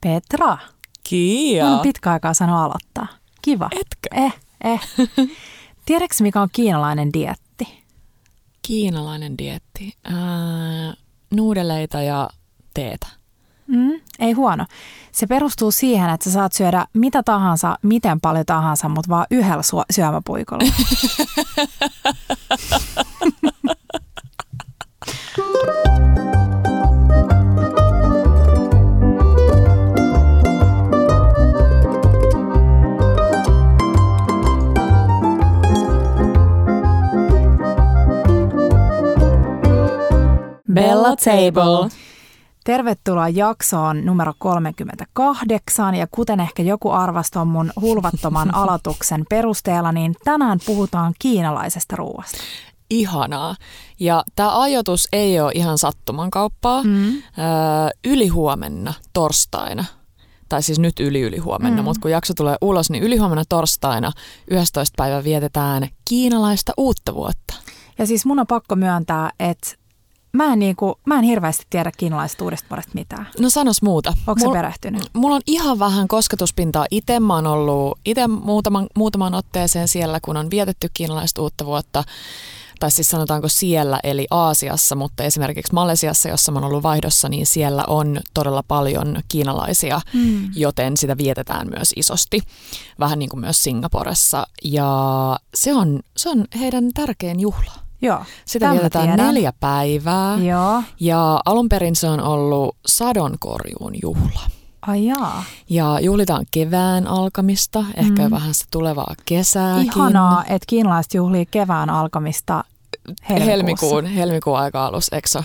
Petra, Kia. on pitkä aikaa sanonut aloittaa. Kiva. Etkö? Eh, eh. Tiedätkö mikä on kiinalainen dietti? Kiinalainen dietti. Ää, nuudeleita ja teetä. Mm, ei huono. Se perustuu siihen, että sä saat syödä mitä tahansa, miten paljon tahansa, mutta vaan yhdellä syömäpuikolla. Bella Table. Tervetuloa jaksoon numero 38 ja kuten ehkä joku arvaston mun hulvattoman aloituksen perusteella, niin tänään puhutaan kiinalaisesta ruoasta. Ihanaa. Ja tämä ajoitus ei ole ihan sattuman kauppaa. Mm. Öö, yli huomenna torstaina, tai siis nyt yli yli huomenna, Mm. mutta kun jakso tulee ulos, niin yli huomenna torstaina 11. päivä vietetään kiinalaista uutta vuotta. Ja siis mun on pakko myöntää, että mä en, niinku, mä en hirveästi tiedä kiinalaisesta uudesta vuodesta mitään. No sanos muuta. Onko se perehtynyt? Mulla on ihan vähän kosketuspintaa itse. Mä oon ollut itse muutaman, muutaman otteeseen siellä, kun on vietetty kiinalaista uutta vuotta. Tai siis sanotaanko siellä, eli Aasiassa, mutta esimerkiksi Malesiassa, jossa mä oon ollut vaihdossa, niin siellä on todella paljon kiinalaisia, Mm. joten sitä vietetään myös isosti. Vähän niin kuin myös Singaporessa. Ja se on, se on heidän tärkein juhla. Joo. Sitä vietetään neljä päivää. Joo. Ja alun perin se on ollut sadonkorjuun juhla. Ai jaa. Ja juhlitaan kevään alkamista, ehkä Mm. vähän sitä tulevaa kesääkin. Ihanaa, että kiinalaiset juhlii kevään alkamista helmikuussa. Helmikuun, helmikuun aika alus, ekso.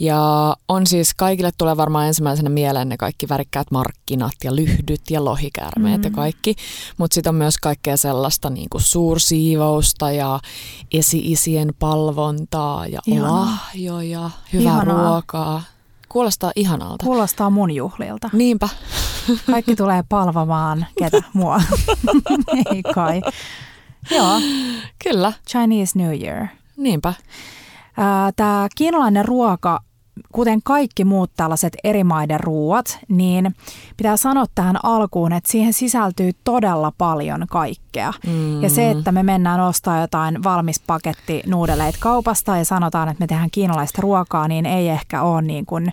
Ja on siis, kaikille tulee varmaan ensimmäisenä mieleen ne kaikki värikkäät markkinat ja lyhdyt ja lohikäärmeet mm. ja Mm. kaikki. Mutta sitten on myös kaikkea sellaista niin kuin suursiivousta ja esi-isien palvontaa ja Ihanaa. lahjoja, hyvää Ihanaa. ruokaa. Kuulostaa ihanalta. Kuulostaa mun juhlilta. Niinpä. Kaikki tulee palvomaan ketä mua. Ei kai. Joo, Kyllä, Chinese New Year. niinpä. Tämä kiinalainen ruoka, kuten kaikki muut tällaiset eri maiden ruuat, niin pitää sanoa tähän alkuun, että siihen sisältyy todella paljon kaikkea. Mm. Ja se, että me mennään ostaa jotain valmis paketti nuudeleita kaupasta ja sanotaan, että me tehdään kiinalaista ruokaa, niin ei ehkä ole niin kuin,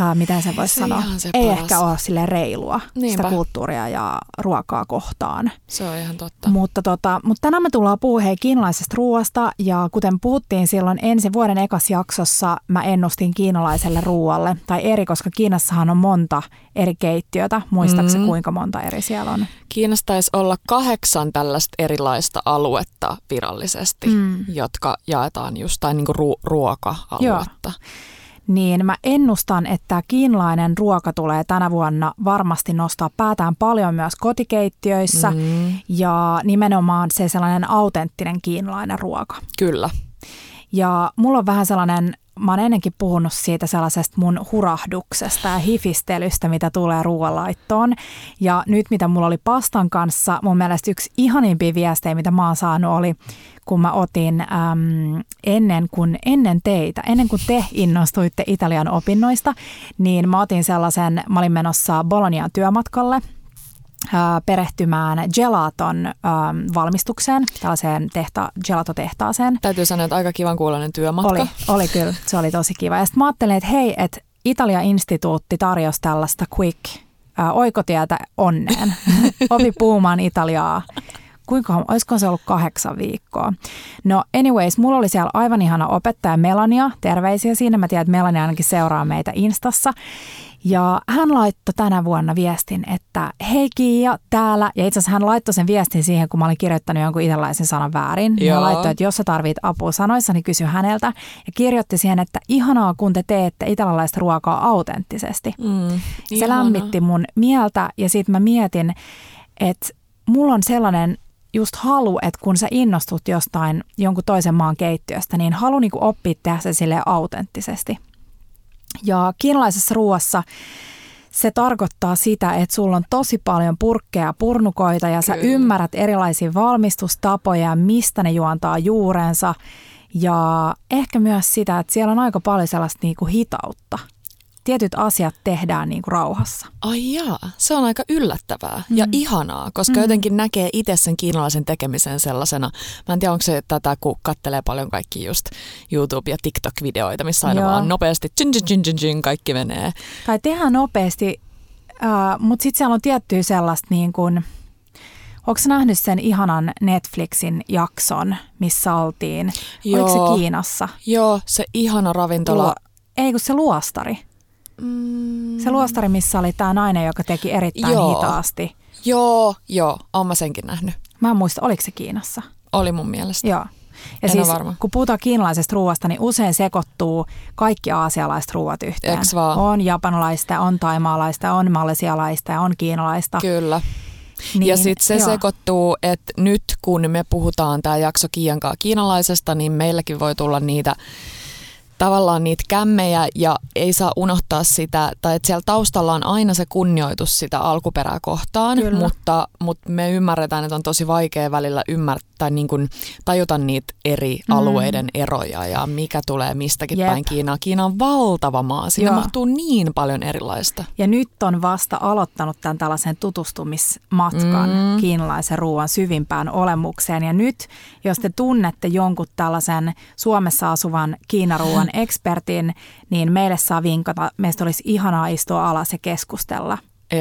äh, miten se voisi se sanoa, se ei paras. ehkä ole sille reilua Niinpä. sitä kulttuuria ja ruokaa kohtaan. Se on ihan totta. Mutta, tota, mutta tänään me tullaan puhumaan hei kiinalaisesta ruoasta ja kuten puhuttiin silloin ensi vuoden ekas jaksossa, mä ennustin kiinalaiselle ruoalle tai eri, koska Kiinassahan on monta eri keittiötä. Muistaakseni Mm. kuinka monta eri siellä on? Kiinassa taisi olla kahdeksan tällaista erilaista aluetta virallisesti, Mm. jotka jaetaan just, tai niinku ru- ruoka-aluetta. Niin mä ennustan, että kiinalainen ruoka tulee tänä vuonna varmasti nostaa päätään paljon myös kotikeittiöissä Mm, ja nimenomaan se sellainen autenttinen kiinalainen ruoka. kyllä. Ja mulla on vähän sellainen, mä oon ennenkin puhunut siitä sellaisesta mun hurahduksesta ja hifistelystä, mitä tulee ruoanlaittoon. Ja nyt mitä mulla oli pastan kanssa, mun mielestä yksi ihanimpia viestejä, mitä mä oon saanut oli, kun mä otin äm, ennen, kuin, ennen teitä, ennen kuin te innostuitte Italian opinnoista, niin mä otin sellaisen, mä olin menossa Boloniaan työmatkalle – perehtymään gelaton äm, valmistukseen, tällaiseen tehta, gelatotehtaaseen. Täytyy sanoa, että aika kivan kuuloinen työmatka. Oli, oli kyllä, se oli tosi kiva. Ja sitten mä ajattelin, että hei, että Italia-instituutti tarjosi tällaista quick ää, oikotietä onneen. Opi puhumaan Italiaa. Kuinka, olisiko se ollut kahdeksan viikkoa? No anyways, mulla oli siellä aivan ihana opettaja Melania, terveisiä siinä. Mä tiedän, että Melania ainakin seuraa meitä Instassa. Ja hän laittoi tänä vuonna viestin, että hei Kiia, täällä. Ja itse asiassa hän laittoi sen viestin siihen, kun mä olin kirjoittanut jonkun italaisen sanan väärin. Hän Joo. laittoi, että jos sä tarvit apua sanoissa, niin kysy häneltä. Ja kirjoitti siihen, että ihanaa, kun te teette italialaista ruokaa autenttisesti. Mm, Se ihanaa. lämmitti mun mieltä ja sitten mä mietin, että mulla on sellainen just halu, että kun sä innostut jostain jonkun toisen maan keittiöstä, niin halu niinku oppia tehdä se sille autenttisesti. Ja kiinalaisessa ruoassa se tarkoittaa sitä, että sulla on tosi paljon purkkeja ja purnukoita ja sä Kyllä. ymmärrät erilaisia valmistustapoja ja mistä ne juontaa juurensa. Ja ehkä myös sitä, että siellä on aika paljon sellaista niinku hitautta. Tietyt asiat tehdään niin kuin rauhassa. Ai jaa, se on aika yllättävää mm. ja ihanaa, koska mm. jotenkin näkee itse sen kiinalaisen tekemisen sellaisena. Mä en tiedä, onko se tätä, kun kattelee paljon kaikki just YouTube- ja TikTok-videoita, missä aina Joo. vaan nopeasti tjin, tjin, tjin, tjin, kaikki menee. Tai tehdään nopeasti, uh, mutta sitten siellä on tiettyä sellaista niin kuin, Onko nähnyt sen ihanan Netflixin jakson, missä oltiin? Joo. Oliko se Kiinassa? Joo, se ihana ravintola. Luo, ei kun se luostari. Mm. Se luostari, missä oli tämä nainen, joka teki erittäin joo. hitaasti. Joo, joo, oon mä senkin nähnyt. Mä en muista, oliko se Kiinassa? Oli mun mielestä. Joo. Ja en siis varma. kun puhutaan kiinalaisesta ruoasta, niin usein sekoittuu kaikki aasialaiset ruoat yhteen. Eks vaan? On japanilaista, on taimaalaista, on malesialaista, on kiinalaista. Kyllä. Niin, ja sitten se joo. sekoittuu, että nyt kun me puhutaan tämä jakso Kiiankaa kiinalaisesta, niin meilläkin voi tulla niitä tavallaan niitä kämmejä ja ei saa unohtaa sitä, tai että siellä taustalla on aina se kunnioitus sitä alkuperää kohtaan, mutta, mutta me ymmärretään, että on tosi vaikea välillä ymmärtää, niin kuin tajuta niitä eri mm. alueiden eroja ja mikä tulee mistäkin Jep. päin Kiinaa. Kiina on valtava maa, siinä Joo. mahtuu niin paljon erilaista. Ja nyt on vasta aloittanut tämän tällaisen tutustumismatkan mm. kiinalaisen ruoan syvimpään olemukseen. Ja nyt, jos te tunnette jonkun tällaisen Suomessa asuvan ekspertin, niin meille saa vinkata. Meistä olisi ihanaa istua alas ja keskustella.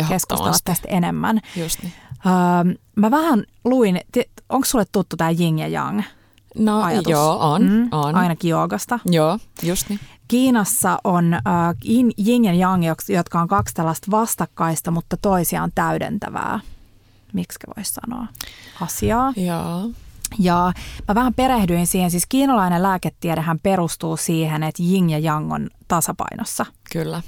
Keskustella tästä enemmän. Just niin. Öö, mä vähän luin, onko sulle tuttu tämä yin ja yang? No ajatus? joo, on, mm, on. Ainakin joogasta. Joo, just niin. Kiinassa on äh, yin ja yang, jotka on kaksi tällaista vastakkaista, mutta toisiaan täydentävää. Miksi voisi sanoa? Asiaa. Joo. Ja mä vähän perehdyin siihen, siis kiinalainen lääketiedehän perustuu siihen, että yin ja yang on tasapainossa. Kyllä.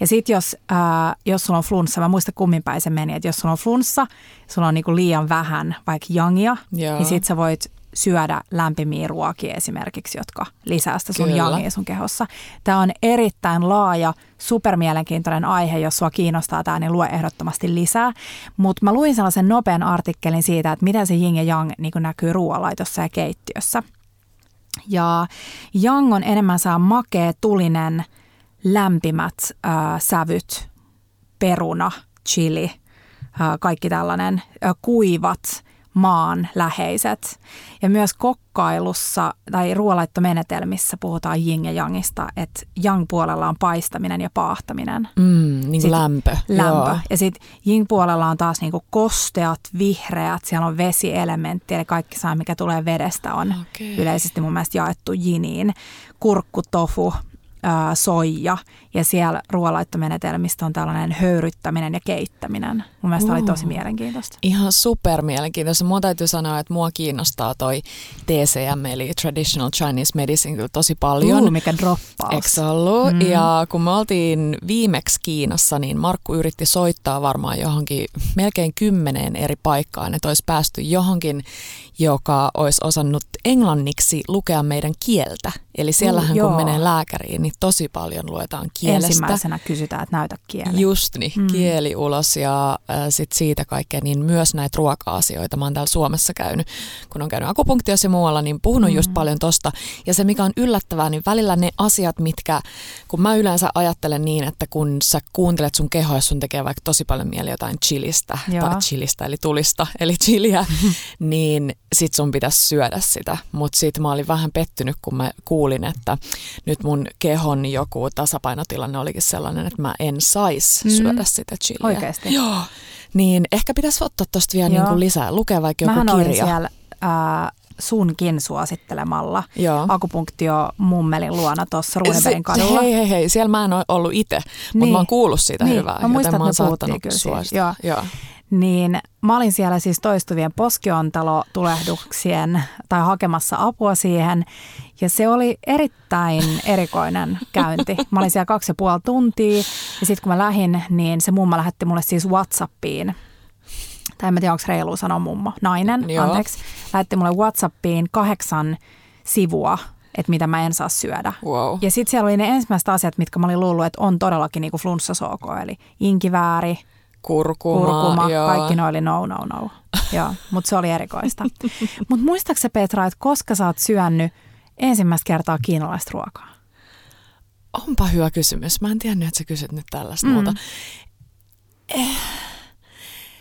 Ja sitten jos, äh, jos sulla on flunssa, mä muista kummin päin se meni, että jos sulla on flunssa, sulla on niinku liian vähän vaikka jangia, Joo. niin sit sä voit syödä lämpimiä ruokia esimerkiksi, jotka lisää sitä sun jangia sun kehossa. Tämä on erittäin laaja, supermielenkiintoinen aihe. Jos sua kiinnostaa tämä, niin lue ehdottomasti lisää. Mutta mä luin sellaisen nopean artikkelin siitä, että miten se yin ja yang niin näkyy ruoanlaitossa ja keittiössä. Ja yang on enemmän saa makea, tulinen, lämpimät äh, sävyt, peruna, chili, äh, kaikki tällainen, äh, kuivat – maan läheiset. Ja myös kokkailussa tai ruoalaittomenetelmissä puhutaan jing ja jangista, että jang puolella on paistaminen ja paahtaminen. Mm, niin kuin lämpö. Lämpö. Joo. Ja sitten jing puolella on taas niinku kosteat, vihreät, siellä on vesielementti, eli kaikki saa mikä tulee vedestä on okay. yleisesti mun mielestä jaettu jiniin. Kurkku, tofu, ää, soija ja siellä ruoanlaittomenetelmistä on tällainen höyryttäminen ja keittäminen. Mun mielestä uh. oli tosi mielenkiintoista. Ihan super mielenkiintoista. Mua täytyy sanoa, että mua kiinnostaa toi TCM eli Traditional Chinese Medicine kyllä tosi paljon. Uh, mikä droppaus. Eikö ollut? Mm. Ja kun me oltiin viimeksi Kiinassa, niin Markku yritti soittaa varmaan johonkin melkein kymmeneen eri paikkaan, että olisi päästy johonkin joka olisi osannut englanniksi lukea meidän kieltä. Eli siellähän mm, kun menee lääkäriin, niin tosi paljon luetaan kielestä. Ensimmäisenä kysytään, että näytä kieli. Just niin, mm. kieli ulos ja äh, sitten siitä kaikkea, niin myös näitä ruoka-asioita. Mä oon täällä Suomessa käynyt, kun on käynyt akupunktiossa ja muualla, niin puhunut mm. just paljon tosta. Ja se mikä on yllättävää, niin välillä ne asiat, mitkä, kun mä yleensä ajattelen niin, että kun sä kuuntelet sun kehoa, jos sun tekee vaikka tosi paljon mieli jotain chilistä, Joo. tai chilistä eli tulista, eli chiliä, niin sit sun pitäisi syödä sitä. Mutta sit mä olin vähän pettynyt, kun mä kuulin, että nyt mun kehon joku tasapainotilanne olikin sellainen, että mä en sais mm. syödä sitä chiliä. Oikeasti? Joo. Niin ehkä pitäisi ottaa tosta vielä niin kuin lisää, lukea vaikka joku Mähän kirja. siellä äh, sunkin suosittelemalla Joo. akupunktio mummelin luona tuossa Runebergin kadulla. Hei, hei, hei, siellä mä en ole ollut itse, mutta niin. mä oon kuullut siitä niin. hyvää, mä muistan, joten mä oon saattanut suosittaa. Joo. Joo niin mä olin siellä siis toistuvien poskiontalo-tulehduksien tai hakemassa apua siihen. Ja se oli erittäin erikoinen käynti. Mä olin siellä kaksi ja puoli tuntia ja sitten kun mä lähdin, niin se mumma lähetti mulle siis Whatsappiin tai en mä tiedä, onko reilu sanoa mummo, nainen, Joo. anteeksi, lähetti mulle Whatsappiin kahdeksan sivua, että mitä mä en saa syödä. Wow. Ja sitten siellä oli ne ensimmäiset asiat, mitkä mä olin luullut, että on todellakin niinku flunssasooko, eli inkivääri, kurkuma, kurkuma joo. kaikki ne oli no, no, no. joo, mutta se oli erikoista. mutta muistaaksä Petra, että koska sä oot syönyt ensimmäistä kertaa kiinalaista ruokaa? Onpa hyvä kysymys. Mä en tiennyt, että sä kysyt nyt tällaista mm. muuta. Eh,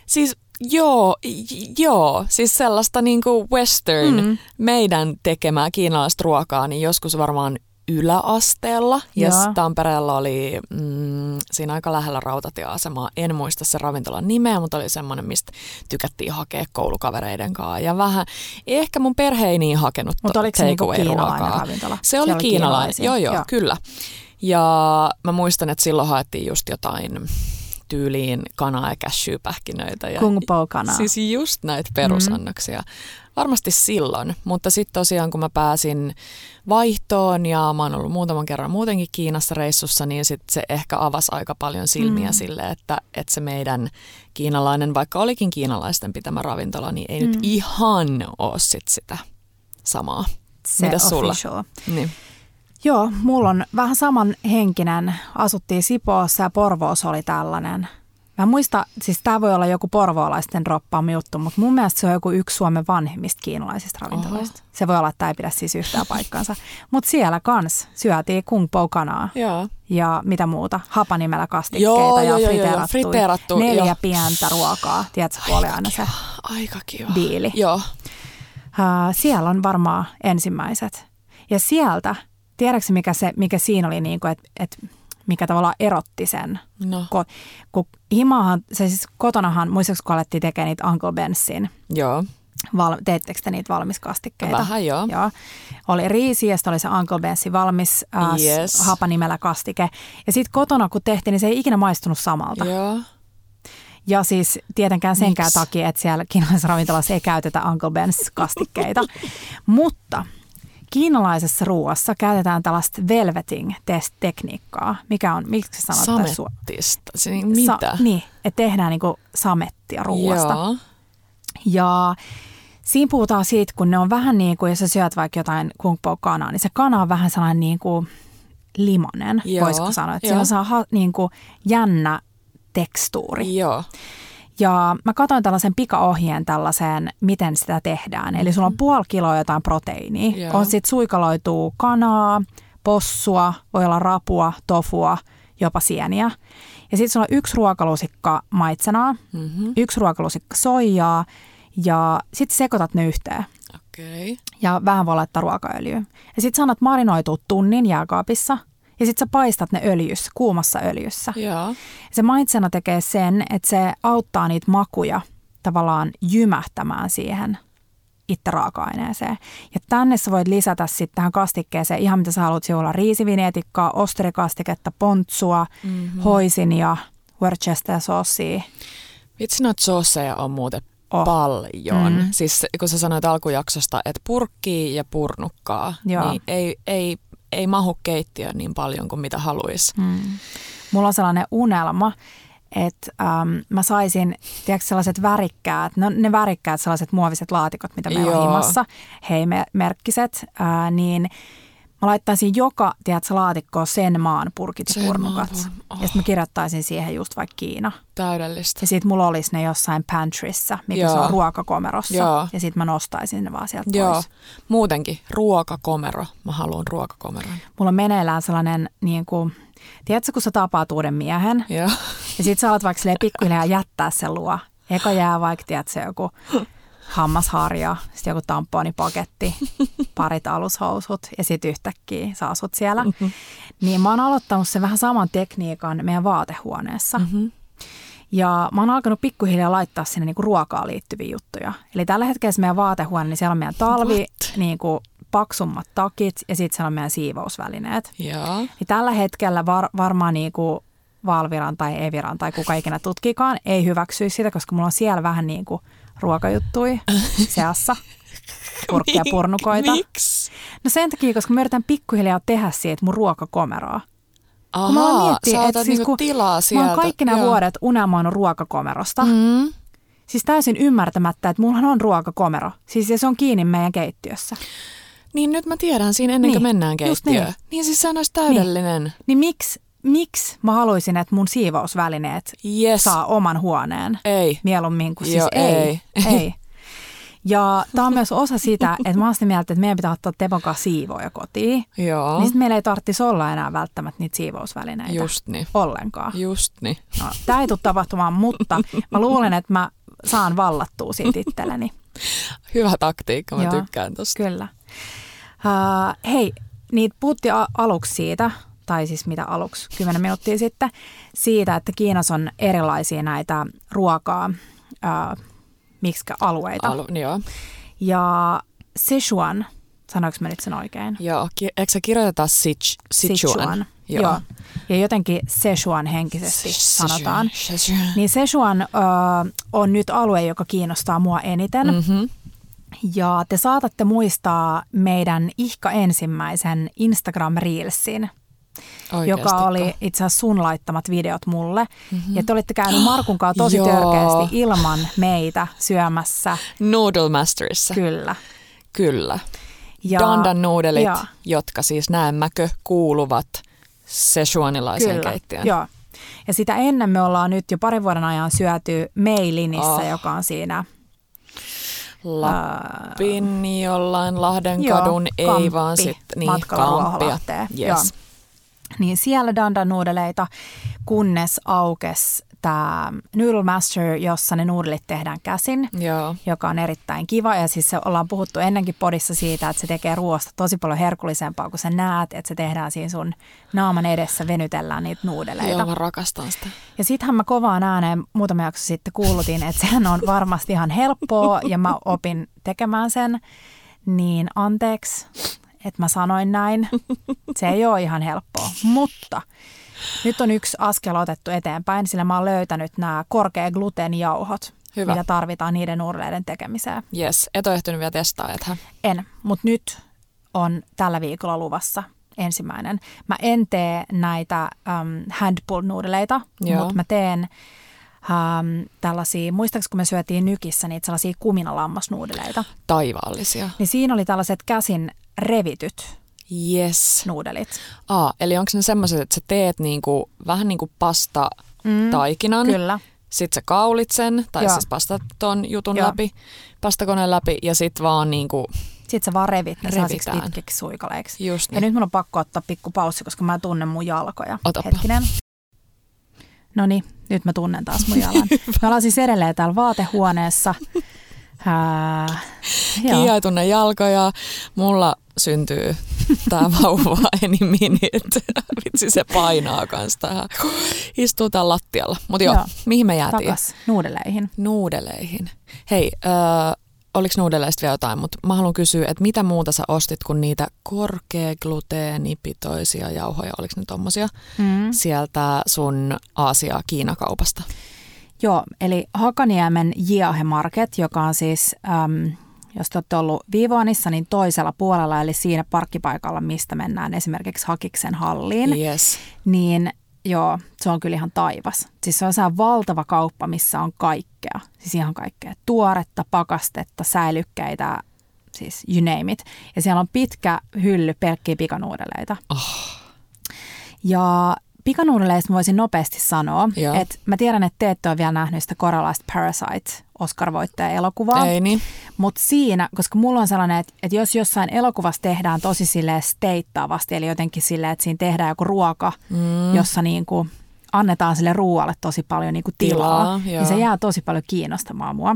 siis joo, j- joo, siis sellaista niinku western, mm. meidän tekemää kiinalaista ruokaa, niin joskus varmaan yläasteella. Ja yes, Tampereella oli mm, siinä aika lähellä rautatieasemaa. En muista se ravintolan nimeä, mutta oli semmoinen, mistä tykättiin hakea koulukavereiden kanssa. Ja vähän, ehkä mun perhe ei niin hakenut Mutta oliko se niinku kiinalainen ravintola? Se oli, oli kiinalainen, joo, joo joo, kyllä. Ja mä muistan, että silloin haettiin just jotain tyyliin kanaa ja cashewpähkinöitä. Ja, Kung po kanaa. Siis just näitä perusannoksia. Mm. Varmasti silloin, mutta sitten tosiaan kun mä pääsin vaihtoon ja mä oon ollut muutaman kerran muutenkin Kiinassa reissussa, niin sit se ehkä avasi aika paljon silmiä mm. sille, että, että se meidän kiinalainen, vaikka olikin kiinalaisten pitämä ravintola, niin ei mm. nyt ihan ole sit sitä samaa. Se Mitä sulla? Niin. Joo, mulla on vähän samanhenkinen. Asuttiin Sipoossa ja Porvoossa oli tällainen. Mä muista, siis tämä voi olla joku porvoolaisten droppaama juttu, mutta mun mielestä se on joku yksi Suomen vanhimmista kiinalaisista ravintoloista. Oho. Se voi olla, että tämä ei pidä siis yhtään paikkaansa. Mutta siellä kans syötiin kung po kanaa. Joo. Ja mitä muuta, hapanimellä kastikkeita joo, ja joo, friteerattu. Joo, friteerattu. Neljä joo. pientä ruokaa. Tiedätkö, kun oli aina se aika kiva. diili. Joo. Uh, siellä on varmaan ensimmäiset. Ja sieltä tiedätkö mikä, se, mikä siinä oli, niin kuin, että, että mikä tavallaan erotti sen? No. Kun, kun himahan, se siis kotonahan, muistaakseni kun alettiin tekemään niitä Uncle Bensin? Joo. Val, teettekö te niitä valmiskastikkeita? Vähän joo. joo. Oli riisi ja oli se Uncle Bensin valmis äh, yes. hapanimellä kastike. Ja sitten kotona kun tehtiin, niin se ei ikinä maistunut samalta. Joo. Ja siis tietenkään senkään Miks? takia, että siellä kiinalaisessa ravintolassa ei käytetä Uncle Ben's kastikkeita. Mutta kiinalaisessa ruoassa käytetään tällaista velveting-tekniikkaa, mikä on, miksi sä sanot? Samettista, siis mitä? Sa, niin, että tehdään niinku samettia ruoasta. Joo. Ja siinä puhutaan siitä, kun ne on vähän niin kuin, jos sä syöt vaikka jotain kung po kanaa, niin se kana on vähän sellainen niin kuin limonen, Joo. voisiko sanoa. Että Joo. on ha, niin kuin jännä tekstuuri. Joo. Ja mä katsoin tällaisen pikaohjeen tällaiseen, miten sitä tehdään. Eli sulla on mm-hmm. puoli kiloa jotain proteiiniä. Joo. On sitten suikaloituu kanaa, possua, voi olla rapua, tofua, jopa sieniä. Ja sitten sulla on yksi ruokalusikka maitsenaa, mm-hmm. yksi ruokalusikka soijaa ja sitten sekoitat ne yhteen. Okay. Ja vähän voi laittaa ruokaöljyä. Ja sitten sanot marinoituu tunnin jääkaapissa – ja sitten sä paistat ne öljyssä, kuumassa öljyssä. Joo. Se maitsena tekee sen, että se auttaa niitä makuja tavallaan jymähtämään siihen itse raaka-aineeseen. Ja tänne sä voit lisätä sitten tähän kastikkeeseen ihan mitä sä haluat. Siellä riisivinietikkaa, osterikastiketta, pontsua, mm-hmm. hoisinia, Worcester-soosia. Vitsi noita soosseja on muuten oh. paljon. Mm. Siis kun sä sanoit alkujaksosta, että purkkii ja purnukkaa, Joo. niin ei, ei ei mahu keittiöön niin paljon kuin mitä haluaisi. Mm. Mulla on sellainen unelma, että ähm, mä saisin, tiedätkö, sellaiset värikkäät, no ne värikkäät sellaiset muoviset laatikot, mitä meillä on himassa, hei merkkiset, äh, niin mä laittaisin joka, tiedätkö, laatikkoon sen maan purkit ja purnukat. Oh. Ja sitten mä kirjoittaisin siihen just vaikka Kiina. Täydellistä. Ja sitten mulla olisi ne jossain pantryssä, mikä Joo. se on ruokakomerossa. Joo. Ja sitten mä nostaisin ne vaan sieltä Joo. pois. Muutenkin, ruokakomero. Mä haluan ruokakomeron. Mulla on meneillään sellainen niin kuin, tiedätkö, kun sä tapaat uuden miehen. Joo. Ja sit sä oot vaikka pikkuhiljaa jättää sen luo. Eka jää vaikka, tiedätkö, joku hammasharja, sitten joku tamponipaketti, parit alushousut ja sitten yhtäkkiä sä asut siellä. Mm-hmm. Niin mä oon aloittanut sen vähän saman tekniikan meidän vaatehuoneessa. Mm-hmm. Ja mä oon alkanut pikkuhiljaa laittaa sinne niinku ruokaa liittyviä juttuja. Eli tällä hetkellä meidän vaatehuone, niin siellä on meidän talvi, niinku paksummat takit ja sitten siellä on meidän siivousvälineet. Joo. Niin tällä hetkellä var, varmaan niinku Valviran tai Eviran tai kuka ikinä tutkikaan ei hyväksyisi sitä, koska mulla on siellä vähän niin kuin ruokajuttui seassa. Purkkia purnukoita. Miksi? No sen takia, koska mä yritän pikkuhiljaa tehdä siitä mun ruokakomeroa. Ahaa, kun mä miettii, sä että siis niinku tilaa sieltä. Mä oon kaikki nämä vuodet unelmoinut ruokakomerosta. Mm. Siis täysin ymmärtämättä, että mullahan on ruokakomero. Siis ja se on kiinni meidän keittiössä. Niin nyt mä tiedän siinä ennen kuin niin, mennään keittiöön. Niin. niin siis sehän olisi täydellinen. Niin, niin miksi miksi mä haluaisin, että mun siivousvälineet yes. saa oman huoneen? Ei. Mieluummin kuin siis Joo, ei. Ei. ei. Ja tämä on myös osa sitä, että mä oon sitä mieltä, että meidän pitää ottaa Tepon kanssa siivoja kotiin. Joo. Niin sit meillä ei tarvitsisi olla enää välttämättä niitä siivousvälineitä Just niin. ollenkaan. Just niin. No, tämä ei tule tapahtumaan, mutta mä luulen, että mä saan vallattua siitä itselleni. Hyvä taktiikka, mä Joo. tykkään tosta. Kyllä. Uh, hei, niin puhuttiin aluksi siitä, tai siis mitä aluksi, 10 minuuttia sitten, siitä, että Kiinassa on erilaisia näitä ruokaa, uh, miksikä alueita. Alu, joo. ja Sichuan, sanoinko mä nyt sen oikein? Joo. Ki- eikö se kirjoiteta Sich, Sichuan? Joo. Joo. Ja jotenkin Sichuan henkisesti sanotaan. Sichuan. Niin Sichuan uh, on nyt alue, joka kiinnostaa mua eniten. Mm. Mm-hmm. Ja te saatatte muistaa meidän ihka ensimmäisen Instagram Reelsin, joka oli itse asiassa sun laittamat videot mulle. Mm-hmm. Ja te olitte käynyt Markun kanssa tosi Joo. törkeästi ilman meitä syömässä. Noodle Masterissa. Kyllä. Kyllä. Ja, Dandan nuudelit, Joo. jotka siis näemmäkö kuuluvat Szechuanilaiseen Kyllä, keittiöön. joo. Ja sitä ennen me ollaan nyt jo parin vuoden ajan syöty Meilinissä, Oh. joka on siinä Lappin jollain Lahdenkadun, ei Kamppi, vaan sitten niin, Kamppia. Yes. Joo. Niin siellä dandan nuudeleita, kunnes aukes tämä Noodle Master, jossa ne nuudelit tehdään käsin, Joo. joka on erittäin kiva. Ja siis se ollaan puhuttu ennenkin podissa siitä, että se tekee ruoasta tosi paljon herkullisempaa, kun sä näet, että se tehdään siinä sun naaman edessä, venytellään niitä nuudeleita. Joo, mä rakastan sitä. Ja sittenhän mä kovaan ääneen muutama jakso sitten kuulutin, että sehän on varmasti ihan helppoa ja mä opin tekemään sen. Niin anteeksi, että mä sanoin näin. Se ei ole ihan helppoa, mutta nyt on yksi askel otettu eteenpäin, sillä mä oon löytänyt nämä korkea glutenjauhot, Hyvä. mitä tarvitaan niiden nuudeleiden tekemiseen. Yes, et ole ehtinyt vielä testaa, ethän. En, mutta nyt on tällä viikolla luvassa ensimmäinen. Mä en tee näitä um, handpull-nuudeleita, mutta mä teen um, tällaisia, muistaakseni kun me syötiin nykissä niitä sellaisia kuminalammasnuudeleita, Taivaallisia. niin siinä oli tällaiset käsin revityt Yes. nuudelit. Aa, eli onko ne semmoiset, että sä teet niinku, vähän niin kuin pasta taikinan, Kyllä, sit sä kaulit sen, tai Joo. siis pastat ton jutun Joo. läpi, pastakoneen läpi, ja sit vaan niinku, sit sä vaan revit ne sellaisiksi Revitään. pitkiksi suikaleiksi. just Ja niin. nyt mun on pakko ottaa pikku paussi, koska mä tunnen mun jalkoja. Otapa. Hetkinen. No niin, nyt mä tunnen taas mun jalan. Me ollaan siis edelleen täällä vaatehuoneessa. Joo. Kiia tunne jalkoja, mulla syntyy tää vauva any minute. Vitsi se painaa kans tähän. Istuu täällä lattialla. Mutta joo, Joo. mihin me jäätiin? Takas nuudeleihin. Nuudeleihin. Hei, öö, oliko nuudeleista vielä jotain, mutta mä haluan kysyä, että mitä muuta sä ostit kuin niitä korkeagluteenipitoisia jauhoja, oliko ne tommosia, Mm. sieltä sun Aasia-Kiinakaupasta? Joo, eli Hakaniemen Jiahe Market, joka on siis, äm, jos te olette ollut Viivoanissa, niin toisella puolella, eli siinä parkkipaikalla, mistä mennään esimerkiksi Hakiksen halliin. Yes. niin joo, se on kyllä ihan taivas. Siis se on se valtava kauppa, missä on kaikkea. Siis ihan kaikkea. Tuoretta, pakastetta, säilykkeitä, siis you name it. Ja siellä on pitkä hylly pelkkiä pikanuudeleita. Oh. Ja pikanuudeleista voisin nopeasti sanoa, Joo. että mä tiedän, että te ette ole vielä nähnyt sitä korealaista Parasite Oscar-voittaja-elokuvaa. Ei niin? Mutta siinä, koska mulla on sellainen, että, että jos jossain elokuvassa tehdään tosi sille steittaavasti, eli jotenkin silleen, että siinä tehdään joku ruoka, mm. jossa niin kuin annetaan sille ruoalle tosi paljon niin kuin tilaa, Tilaa, niin se jää tosi paljon kiinnostamaan mua.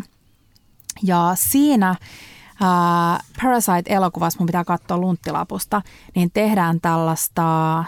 Ja siinä äh, Parasite-elokuvassa, mun pitää katsoa lunttilapusta, niin tehdään tällaista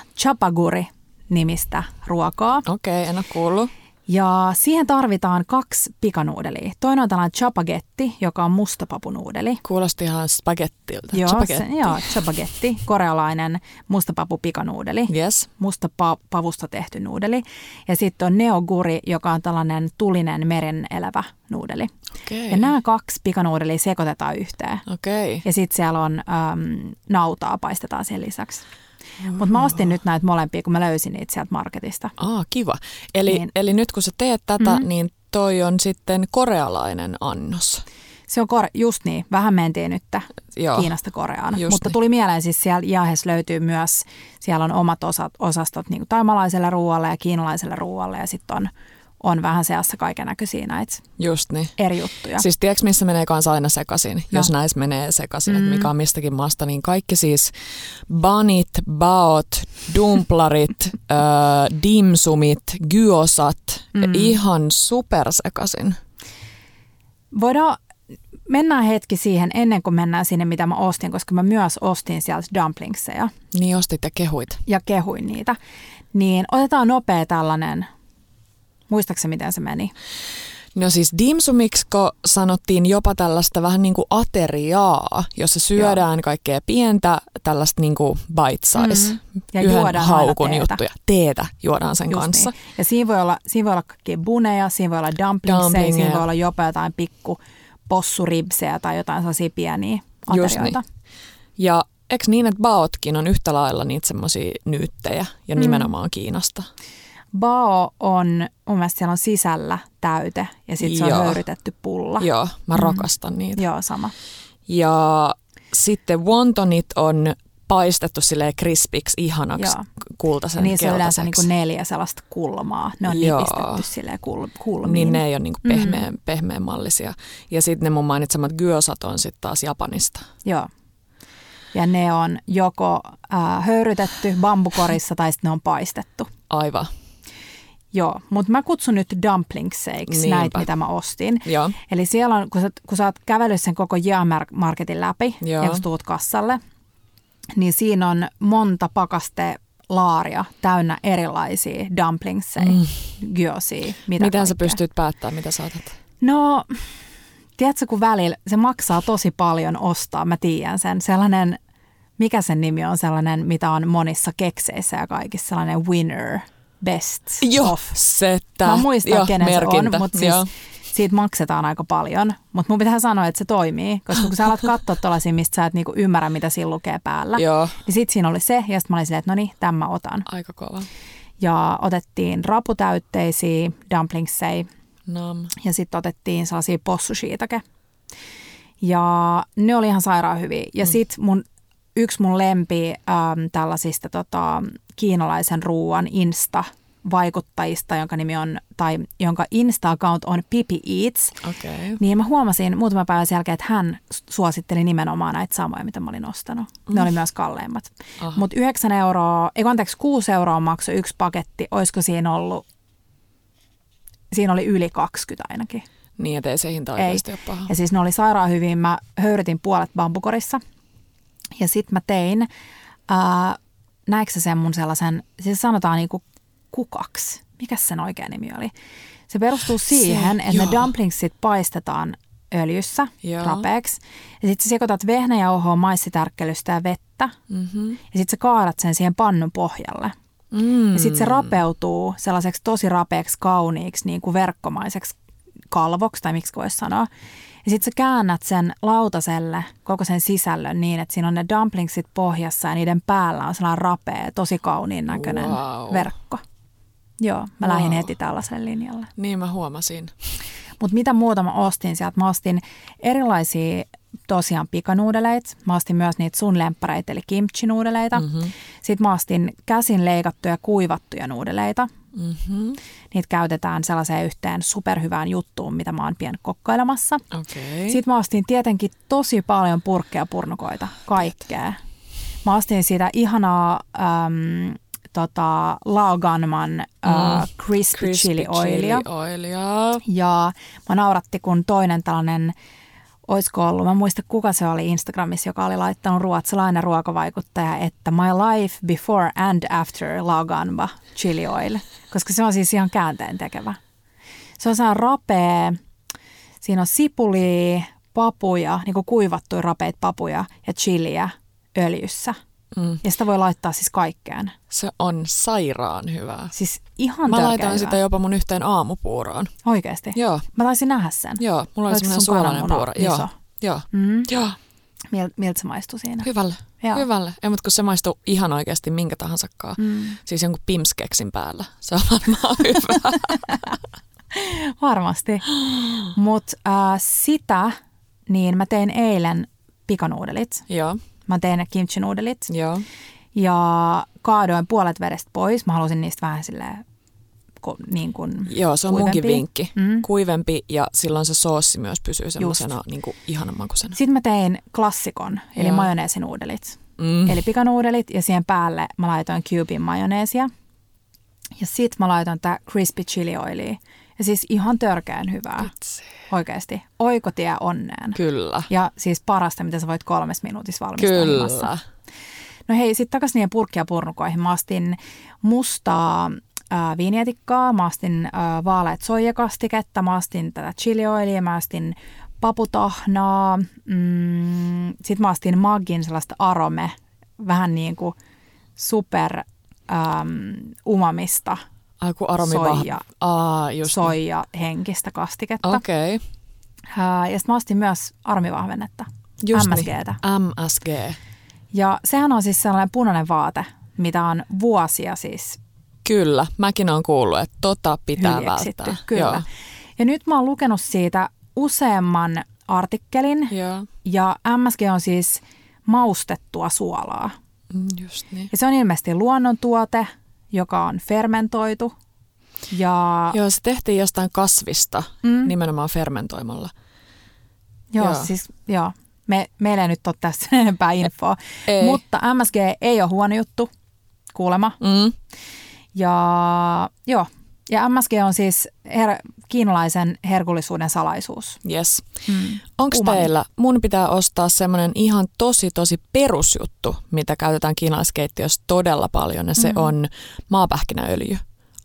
chapaguri-nimistä ruokaa. Okei, okay, en ole kuullut. Ja siihen tarvitaan kaksi pikanuudelia. Toinen on tällainen chapagetti, joka on mustapapunuudeli. Kuulosti ihan spagettilta. Joo, se, Spagetti. joo, chapagetti, korealainen mustapapu pikanuudeli, Yes. mustapavusta tehty nuudeli. Ja sitten on neoguri, joka on tällainen tulinen meren elävä nuudeli. Okei. Ja nämä kaksi pikanuudelia sekoitetaan yhteen. Okei. Ja sitten siellä on äm, nautaa, paistetaan sen lisäksi. Mutta mä ostin nyt näitä molempia, kun mä löysin niitä sieltä marketista. Aa, kiva. Eli, Niin. eli nyt kun sä teet tätä, Mhm. mm-hmm. niin toi on sitten korealainen annos. Se on kore- just niin, vähän mentiin nyt Joo. Kiinasta Koreaan. Just Mutta niin. tuli mieleen siis siellä Jahes löytyy myös, siellä on omat osat, osastot niin kuin taimalaiselle ruoalle ja kiinalaiselle ruoalle ja sitten on on vähän seassa kaiken näköisiä näitä Just niin. eri juttuja. Siis tiedätkö, missä menee kanssa aina sekaisin, No. jos näissä menee sekaisin, Mm. että mikä on mistäkin maasta, niin kaikki siis banit, baot, dumplarit, äh, dimsumit, gyosat, Mm. ihan supersekaisin. Voidaan, mennään hetki siihen ennen kuin mennään sinne, mitä mä ostin, koska mä myös ostin sieltä dumplingseja Niin ostit ja kehuit. ja kehuin niitä. Niin otetaan nopea tällainen, muistaakseni miten se meni? No siis dimsumiksko sanottiin jopa tällaista vähän niin kuin ateriaa, jossa syödään kaikkea pientä tällaista niin kuin bite size, Mm. Ja yhden haukun teetä. juttuja. Teetä juodaan sen Just kanssa. Niin. Ja siinä voi, olla, siinä voi olla kaikkia buneja, siinä voi olla dumplingseja, siinä voi olla jopa jotain pikku possuribseja tai jotain sellaisia pieniä Just aterioita. Ja eikö niin, että baotkin on yhtä lailla niitä semmoisia nyyttejä ja Mm. nimenomaan Kiinasta? Bao on, mun mielestä siellä on sisällä täyte ja sitten se on Joo. höyrytetty pulla. Joo, mä Mm. rakastan niitä. Joo, sama. Ja sitten wontonit on paistettu silleen krispiksi ihanaksi Joo. kultaisen Ja niissä on yleensä niin neljä sellaista kulmaa. Ne on Joo. nipistetty silleen kul, kulmiin. Niin ne ei ole niinku Mm. pehmeä, mm. pehmeän mallisia. Ja sitten ne mun mainitsemat gyosat on sitten taas Japanista. Joo. Ja ne on joko äh, höyrytetty bambukorissa tai sitten ne on paistettu. Aivan. Joo, mutta mä kutsun nyt dumplingseiksi Niinpä. näitä, mitä mä ostin. Joo. Eli siellä on, kun sä, kun sä oot kävellyt sen koko Jäämarketin läpi Joo. ja sä tuut kassalle, niin siinä on monta pakaste laaria täynnä erilaisia dumplingseja, mm. gyosia, mitä Miten sä kaikkea. pystyt päättämään, mitä saatat? No, tiedätkö, kun välillä se maksaa tosi paljon ostaa, mä tiedän sen. Sellainen, mikä sen nimi on, sellainen, mitä on monissa kekseissä ja kaikissa, sellainen winner, best off. se tää. Mä muistan, Joo, kenen merkintä. se on, mutta siis Joo. siitä maksetaan aika paljon. Mutta mun pitää sanoa, että se toimii, koska kun sä alat katsoa tuollaisia, mistä sä et niinku ymmärrä, mitä siinä lukee päällä, Joo, niin sit siinä oli se, ja sitten mä olin silleen, että no niin, tämän mä otan. aika kova. Ja otettiin raputäytteisiä dumplingseja, Nam. ja sitten otettiin sellaisia possushiitake. Ja ne oli ihan sairaan hyviä. Ja mm. sitten mun, yksi mun lempi äm, tällaisista tota, kiinalaisen ruoan Insta vaikuttajista, jonka nimi on, tai jonka Insta-account on Pipi Eats. Okay. niin mä huomasin muutama päivä sen jälkeen, että hän suositteli nimenomaan näitä samoja, mitä mä olin ostanut. Ne oli myös kalleimmat. Mutta 9 euroa, ei anteeksi, 6 euroa maksoi yksi paketti. Olisiko siinä ollut, siinä oli yli 20 ainakin. Niin, ettei se hinta Ei. oikeasti ole paha. Ja siis ne oli sairaan hyvin. Mä höyrytin puolet bambukorissa. Ja sitten mä tein, ää, näetkö sä sen mun sellaisen, siis sanotaan niinku kukaksi. Mikäs sen oikea nimi oli? Se perustuu siihen, että ne dumplingsit paistetaan öljyssä Joo. rapeeksi. Ja sitten sä sekoitat vehnäjauhoa, maissitärkkelystä ja vettä. Mm-hmm. Ja sitten sä kaadat sen siihen pannun pohjalle. Mm. Ja sitten se rapeutuu sellaiseksi tosi rapeaksi, kauniiksi, niin kuin verkkomaiseksi kalvoksi, tai miksi voisi sanoa. Ja sitten sä käännät sen lautaselle koko sen sisällön niin, että siinä on ne dumplingsit pohjassa ja niiden päällä on sellainen rapea, tosi kauniin näköinen Wow. verkko. Joo, mä lähdin Wow. heti tällaiselle linjalle. Niin mä huomasin. Mutta mitä muuta mä ostin sieltä? Mä ostin erilaisia tosiaan pikanuudeleita. Mä ostin myös niitä sun lemppareita, eli kimchi-nuudeleita. Mm-hmm. Sitten mä ostin käsin leikattuja kuivattuja nuudeleita. Mm-hmm. Niitä käytetään sellaiseen yhteen superhyvään juttuun, mitä mä oon pien kokkailemassa. Okay. Sitten mä ostin tietenkin tosi paljon purkkeja purnukoita, kaikkea. Mä ostin siitä ihanaa äm, tota, Laoganman äh, Mm. crispy, chili oilia. oilia. Ja mä nauratti, kun toinen tällainen, oisko ollut, mä muista kuka se oli Instagramissa, joka oli laittanut ruotsalainen ruokavaikuttaja, että my life before and after Laganba chili oil, koska se on siis ihan käänteen tekevä. Se on sellainen rapea, siinä on sipulia, papuja, niin kuin kuivattuja rapeita papuja ja chiliä öljyssä. Mm. Ja sitä voi laittaa siis kaikkeen. Se on sairaan hyvää. Siis ihan Mä laitan hyvä. sitä jopa mun yhteen aamupuuroon. Oikeasti. Joo, Mä taisin nähdä sen. joo. Mulla oli semmoinen suolainen puuro. iso? Joo, joo, Mm. joo. Mil, miltä se maistui siinä? Hyvälle, Joo. hyvälle. Ei, mutta kun se maistuu ihan oikeasti minkä tahansakaan. Mm. Siis jonkun pimskeksin päällä. Se on varmaan hyvä. Varmasti. Mutta äh, sitä, niin mä tein eilen pikanuudelit. joo, Mä tein kimchi-nuudelit joo. ja kaadoin puolet vedestä pois. Mä halusin niistä vähän silleen niin kuin Joo, se on kuivempi. munkin vinkki. Mm. Kuivempi ja silloin se soossi myös pysyy semmoisena niin kuin ihanan makuisena. Sitten mä tein klassikon, eli Joo. majoneesinuudelit. Mm. Eli pikanuudelit ja siihen päälle mä laitoin cubin majoneesia. Ja sit mä laitoin tää crispy chili oilia. Ja siis ihan törkeän hyvää. Vitsi. Oikeesti. Oikotie onneen. Kyllä. Ja siis parasta, mitä sä voit kolmes minuutissa valmistaa himassa. Kyllä. No hei, sitten takaisin niiden purkkia purnukoihin. Mä ostin mustaa ää, viinietikkaa, mä ostin ää, vaaleat soijakastiketta, mä ostin tätä chilioilia, mä ostin paputahnaa, mm, sitten mä ostin Maggin sellaista arome, vähän niin kuin super äm, umamista Ai kun aromi Soija. Aa, just niin. soija henkistä kastiketta. Okei. Okay. Ää, ja sitten mä ostin myös aromivahvennetta, Just MSGtä. Niin. MSG. Ja sehän on siis sellainen punainen vaate, mitä on vuosia siis Kyllä, mäkin olen kuullut, että tota pitää välttää. Kyllä. Joo. Ja nyt mä oon lukenut siitä useamman artikkelin Joo. ja MSG on siis maustettua suolaa. Mm, Just niin. Ja se on ilmeisesti luonnontuote, joka on fermentoitu. Ja Joo, se tehtiin jostain kasvista, Mm. nimenomaan fermentoimalla. joo, joo. siis joo. Me, meillä ei nyt ole tästä enempää infoa. Ei. Mutta MSG ei ole huono juttu, kuulema. Mm. Ja joo, ja MSG on siis her- kiinalaisen herkullisuuden salaisuus. Yes. Mm. Onko teillä, mun pitää ostaa semmoinen ihan tosi tosi perusjuttu, mitä käytetään kiinalaiskeittiössä todella paljon, ja se Mhm. on maapähkinäöljy.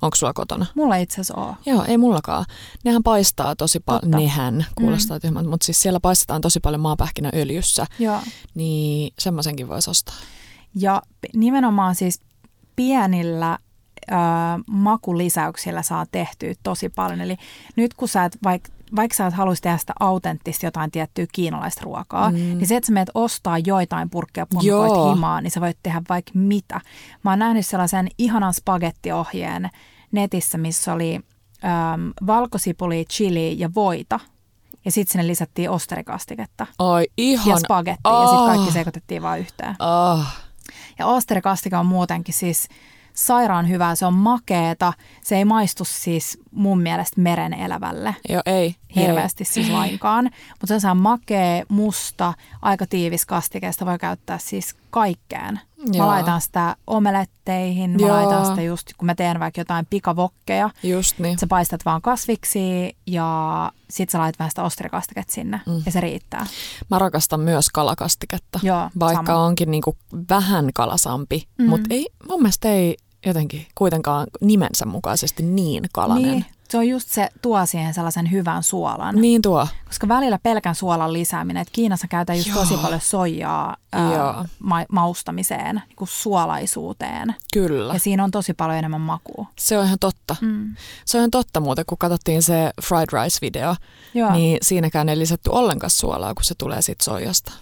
Onko sulla kotona? Mulla ei itse asiassa ole. Joo, ei mullakaan. Nehän paistaa tosi paljon, nehän kuulostaa mm. tyhmältä, mutta siis siellä paistetaan tosi paljon maapähkinäöljyssä, Joo. niin semmoisenkin voisi ostaa. Ja nimenomaan siis pienillä ö, makulisäyksillä saa tehtyä tosi paljon. Eli nyt kun sä et, vaikka vaikka sä et haluaisi tehdä sitä autenttista jotain tiettyä kiinalaista ruokaa, mm. niin se, että sä menet ostaa joitain purkkeja pumpukoit Joo. himaan, niin sä voit tehdä vaikka mitä. Mä oon nähnyt sellaisen ihanan spagettiohjeen netissä, missä oli äm, valkosipuli, chili ja voita. Ja sitten sinne lisättiin osterikastiketta Ai ihan... ja spagetti ja sitten Ah. kaikki sekoitettiin vaan yhteen. Ah, Ja osterikastike on muutenkin siis sairaan hyvää. Se on makeeta. Se ei maistu siis mun mielestä meren elävälle joo, ei. hirveästi siis lainkaan. Mutta se on makea, musta, aika tiivis kastike. Sitä voi käyttää siis kaikkeen. Mä Joo. laitan sitä omeletteihin, mä Joo. laitan sitä just, kun mä teen vaikka jotain pikavokkeja. Just niin. Sä paistat vaan kasviksi ja sit sä laitat vähän sitä osterikastiketta sinne Mm. ja se riittää. Mä rakastan myös kalakastiketta, Joo, vaikka sama. onkin niinku vähän kalasampi, Mm. mutta ei, mun mielestä ei jotenkin kuitenkaan nimensä mukaisesti niin kalanen. Niin, se on just se, tuo siihen sellaisen hyvän suolan. Niin tuo. Koska välillä pelkän suolan lisääminen, että Kiinassa käytetään just Joo. tosi paljon soijaa ää, ma- maustamiseen, niin kuin suolaisuuteen. Kyllä. Ja siinä on tosi paljon enemmän makua. Se on ihan totta. Mm. Se on ihan totta muuten, kun katsottiin se fried rice-video, Joo. niin siinäkään ei lisätty ollenkaan suolaa, kun se tulee siitä soijasta.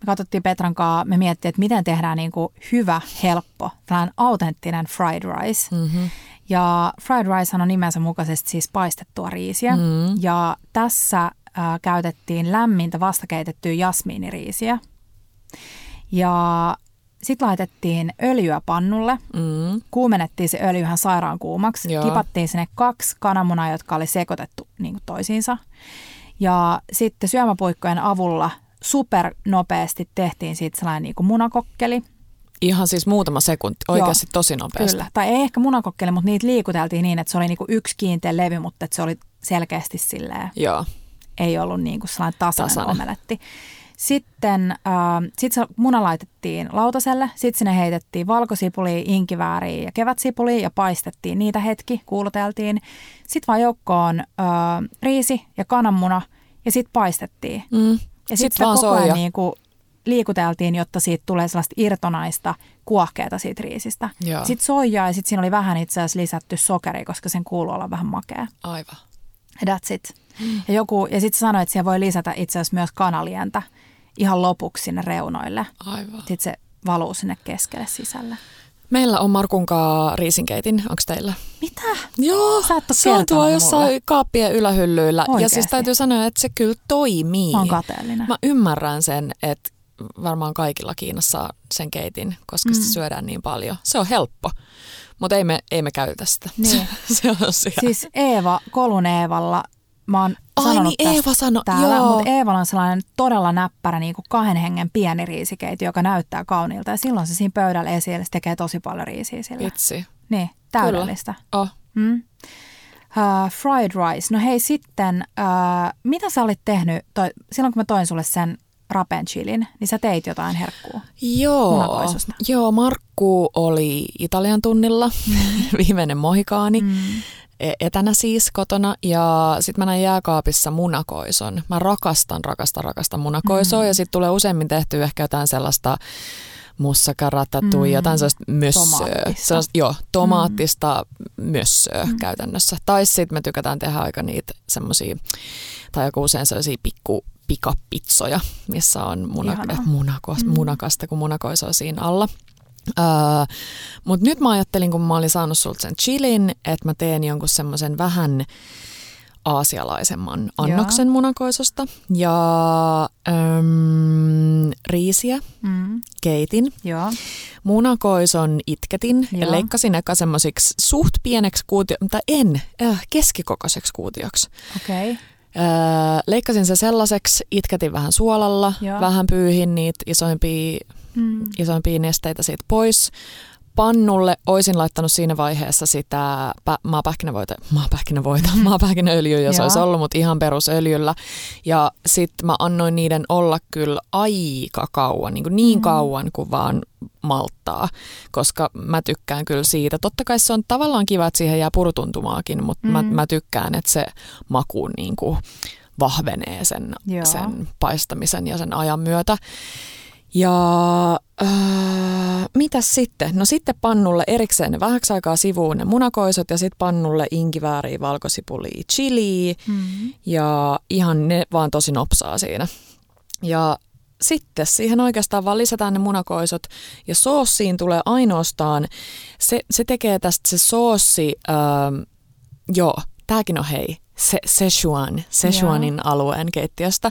Me katsottiin Petran kanssa, me mietittiin, että miten tehdään niin kuin hyvä, helppo, tällainen autenttinen fried rice. Mm-hmm. Ja fried rice on nimensä mukaisesti siis paistettua riisiä. Mm. Ja tässä äh, käytettiin lämmintä vastakeitettyä jasmiiniriisiä. Ja sitten laitettiin öljyä pannulle. Mm. Kuumennettiin se öljy ihan sairaan kuumaksi. Joo. Kipattiin sinne kaksi kananmunaa, jotka oli sekoitettu niin kuin toisiinsa. Ja sitten syömäpuikkojen avulla super nopeasti tehtiin siitä sellainen niin kuin munakokkeli. Ihan siis muutama sekunti, oikeasti tosi nopeasti. Kyllä. Tai ei ehkä munakokkeli, mutta niitä liikuteltiin niin, että se oli niin kuin yksi kiinteä levy, mutta että se oli selkeästi silleen, Joo. ei ollut niin kuin sellainen tasainen, Tasainen. omeletti. Sitten äh, sit se muna laitettiin lautaselle, sitten sinne heitettiin valkosipuli, inkivääriä ja kevätsipuli ja paistettiin niitä hetki, kuuluteltiin. Sitten vaan joukkoon äh, riisi ja kananmuna ja sitten paistettiin. Mm. Ja Sit sitten sitä vaan koko ajan niin kuin liikuteltiin, jotta siitä tulee sellaista irtonaista kuohkeata siitä riisistä. Joo. Sitten soijaa ja sitten siinä oli vähän itse asiassa lisätty sokeria, koska sen kuuluu olla vähän makea. Aivan. That's it. Ja, joku, ja sitten sanoit, että siellä voi lisätä itse asiassa myös kanalientä ihan lopuksi sinne reunoille. Aivan. Sitten se valuu sinne keskelle sisälle. Meillä on Markunkaa riisinkeitin, onko teillä? Mitä? Joo, Sä et se on tuo jossain mulle. kaappien ylähyllyillä. Ja Oikeesti? siis täytyy sanoa, että se kyllä toimii. Mä oon kateellinen. Mä ymmärrän sen, että varmaan kaikilla Kiinassa sen keitin, koska mm. sitä syödään niin paljon. Se on helppo. Mutta ei me, ei me käytetä sitä. Niin. se on siellä. Siis Eeva, Kolun Eevalla, mä oon Ai sanonut niin, Eeva sano, täällä, joo. mutta Eevalla on sellainen todella näppärä niin kuin kahden hengen pieni riisikeiti, joka näyttää kauniilta. Ja silloin se siinä pöydällä esille, se tekee tosi paljon riisiä sillä. Vitsi. Niin, täydellistä. Oh. Mm. Uh, fried rice. No hei sitten, uh, mitä sä olit tehnyt, toi, silloin kun mä toin sulle sen rapen chilin, niin sä teit jotain herkkuu. Joo, joo, Markku oli Italian tunnilla, Mm. viimeinen mohikaani, mm. etänä siis kotona ja sitten mä näin jääkaapissa munakoison. Mä rakastan, rakastan, rakastan munakoisoa mm. ja sitten tulee useimmin tehty ehkä jotain sellaista mussakaratatui, mm. jotain sellaista mössöä. Tomaattista. Sellaista, joo, tomaattista mm. mössöä mm. käytännössä. Tai sitten me tykätään tehdä aika niitä semmoisia, tai joku usein sellaisia pikku pikapitsoja, missä on muna, Ihanaa. munako, mm. munakasta, kun munakoiso on siinä alla. Öö, Mutta nyt mä ajattelin, kun mä olin saanut sulta sen chilin, että mä teen jonkun semmoisen vähän aasialaisemman annoksen Joo. munakoisosta. Ja äm, riisiä Mm. keitin. Joo. Munakoison itketin ja Joo. leikkasin eka semmoisiksi suht pieneksi kuutio, tai en, äh, keskikokoiseksi kuutioksi. Okei. Okay. Öö, leikkasin se sellaiseksi, itketin vähän suolalla, Joo. vähän pyyhin niitä isoimpia, Mm. isoimpia nesteitä siitä pois. Pannulle oisin laittanut siinä vaiheessa sitä pä- maapähkinävoita, maapähkinävoita, maapähkinäöljyä, jos olisi ollut, mutta ihan perusöljyllä. Ja sitten mä annoin niiden olla kyllä aika kauan, niin, kuin niin Mm. kauan kuin vaan malttaa, koska mä tykkään kyllä siitä. Totta kai se on tavallaan kiva, että siihen jää purutuntumaakin, mutta mm. mä, Mm. mä tykkään, että se maku niin kuin vahvenee sen, Joo. sen paistamisen ja sen ajan myötä. Ja äh, mitäs sitten? No sitten pannulle erikseen ne vähäksi aikaa sivuun ne munakoisot ja sitten pannulle inkivääriä, valkosipulia, chiliä Mm. ja ihan ne vaan tosi nopsaa siinä. Ja sitten siihen oikeastaan vaan lisätään ne munakoisot ja soossiin tulee ainoastaan, se, se tekee tästä se soossi, ähm, joo, tääkin on hei, se, Szechuan, Szechuanin alueen keittiöstä.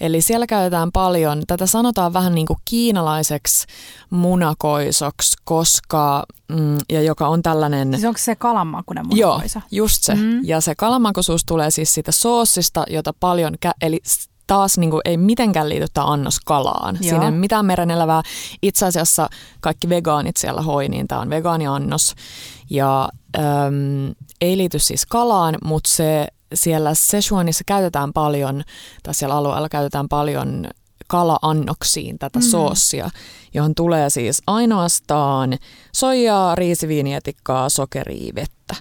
Eli siellä käytetään paljon, tätä sanotaan vähän niin kuin kiinalaiseksi munakoisoksi, koska, mm, ja joka on tällainen... Siis onko se kalanmakuinen Joo, munakoisa? just se. Mm. Ja se kalamakoisuus tulee siis siitä soossista, jota paljon, kä- eli taas niin kuin ei mitenkään liity tämä annos kalaan. Joo. Siinä ei mitään merenelävää. Itse asiassa kaikki vegaanit siellä hoi, niin tämä on vegaaniannos. Ja äm, ei liity siis kalaan, mutta se siellä Szechuanissa käytetään paljon, tai siellä alueella käytetään paljon kala-annoksiin tätä mm. soossia, johon tulee siis ainoastaan soijaa, riisiviinietikkaa, sokeria, vettä.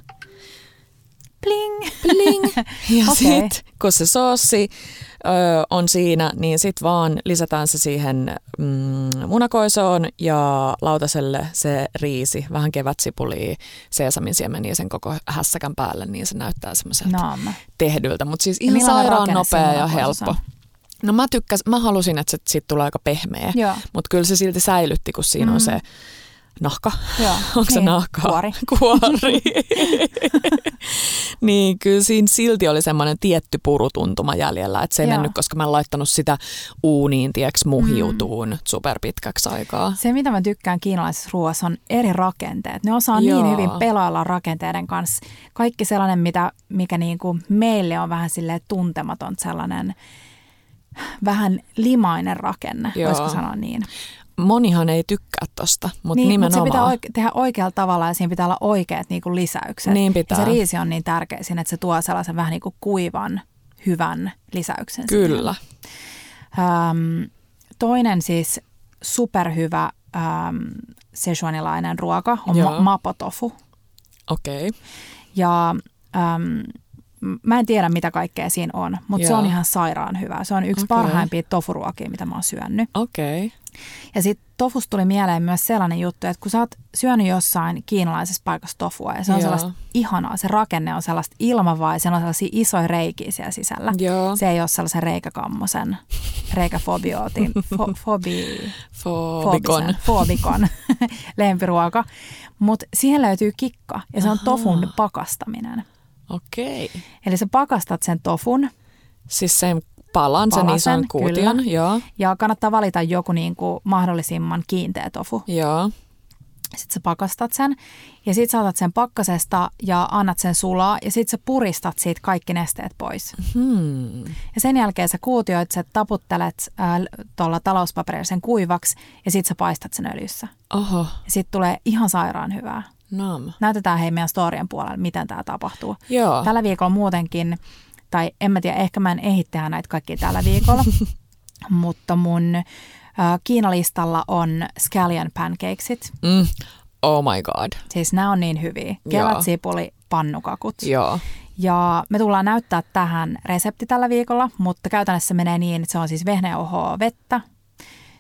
Pling! Pling! Ja okay. sitten kun se soossi ö, on siinä, niin sitten vaan lisätään se siihen mm, munakoisoon ja lautaselle se riisi, vähän kevätsipulia, seesamin siemeniä sen koko hässäkän päälle, niin se näyttää semmoiselta Naam. tehdyltä. Mutta siis ihan sairaan nopea ja helppo. No mä tykkäs, mä halusin, että se siitä tulee aika pehmeä, mutta kyllä se silti säilytti, kun siinä. Mm. on se nahka. Joo. Onko se Niin, nahkaa? Kuori. Kuori. niin kyllä siinä silti oli semmoinen tietty purutuntuma jäljellä, että se ei Joo. mennyt, koska mä en laittanut sitä uuniin, tieks muhiutuun mm. superpitkäksi aikaa. Se, mitä mä tykkään kiinalaisessa ruoassa, on eri rakenteet. Ne osaa Joo. niin hyvin pelailla rakenteiden kanssa. Kaikki sellainen, mitä, mikä niinku meille on vähän sille tuntematon sellainen vähän limainen rakenne, Joo. voisiko sanoa niin. Monihan ei tykkää tosta, mutta niin, mutta se nimenomaan. pitää oike- tehdä oikealla tavalla ja siinä pitää olla oikeat niinku lisäykset. Niin pitää. Ja se riisi on niin tärkeä siinä, että se tuo sellaisen vähän niin kuin kuivan, hyvän lisäyksen. Kyllä. Öm, toinen siis superhyvä öm, sejuanilainen ruoka on Joo. ma- mapotofu. Okei. Okay. Ja öm, mä en tiedä mitä kaikkea siinä on, mutta se Joo. on ihan sairaan hyvä. Se on yksi Okei. parhaimpia tofuruokia, mitä mä oon syönyt. Okei. Okay. Ja sitten tofusta tuli mieleen myös sellainen juttu, että kun sä oot syönyt jossain kiinalaisessa paikassa tofua ja se on Joo. sellaista ihanaa, se rakenne on sellaista ilmavaa ja siellä on sellaisia isoja reikiä siellä sisällä. Joo. Se ei ole sellaisen reikäkammosen, reikäfobiootin, fo, fobi, Fobikon. foobikon lempiruoka. Mutta siihen löytyy kikka ja se on Ahaa. tofun pakastaminen. Okei. Okay. Eli sä pakastat sen tofun Siis sen palan, sen Palasen, ison kuution. kyllä. Joo. ja kannattaa valita joku niin kuin mahdollisimman kiinteä tofu. Joo. Sitten sä pakastat sen ja sitten saatat sen pakkasesta ja annat sen sulaa ja sitten sä puristat siitä kaikki nesteet pois. Hmm. Ja sen jälkeen sä kuutioit, sä taputtelet äh, tuolla talouspaperilla sen kuivaksi ja sitten sä paistat sen öljyssä. Oho, Ja sitten tulee ihan sairaan hyvää. nam. Näytetään hei meidän storien puolella, miten tämä tapahtuu. Joo. Tällä viikolla muutenkin, tai en mä tiedä, ehkä mä en ehdi tehdä näitä kaikkia tällä viikolla, mutta mun äh, Kiinalistalla on scallion pancakesit. Mm. Oh my god. Siis nämä on niin hyviä. Kevätsipuli, pannukakut. Joo. Ja me tullaan näyttää tähän resepti tällä viikolla, mutta käytännössä menee niin, että se on siis vehnäjauhoa vettä.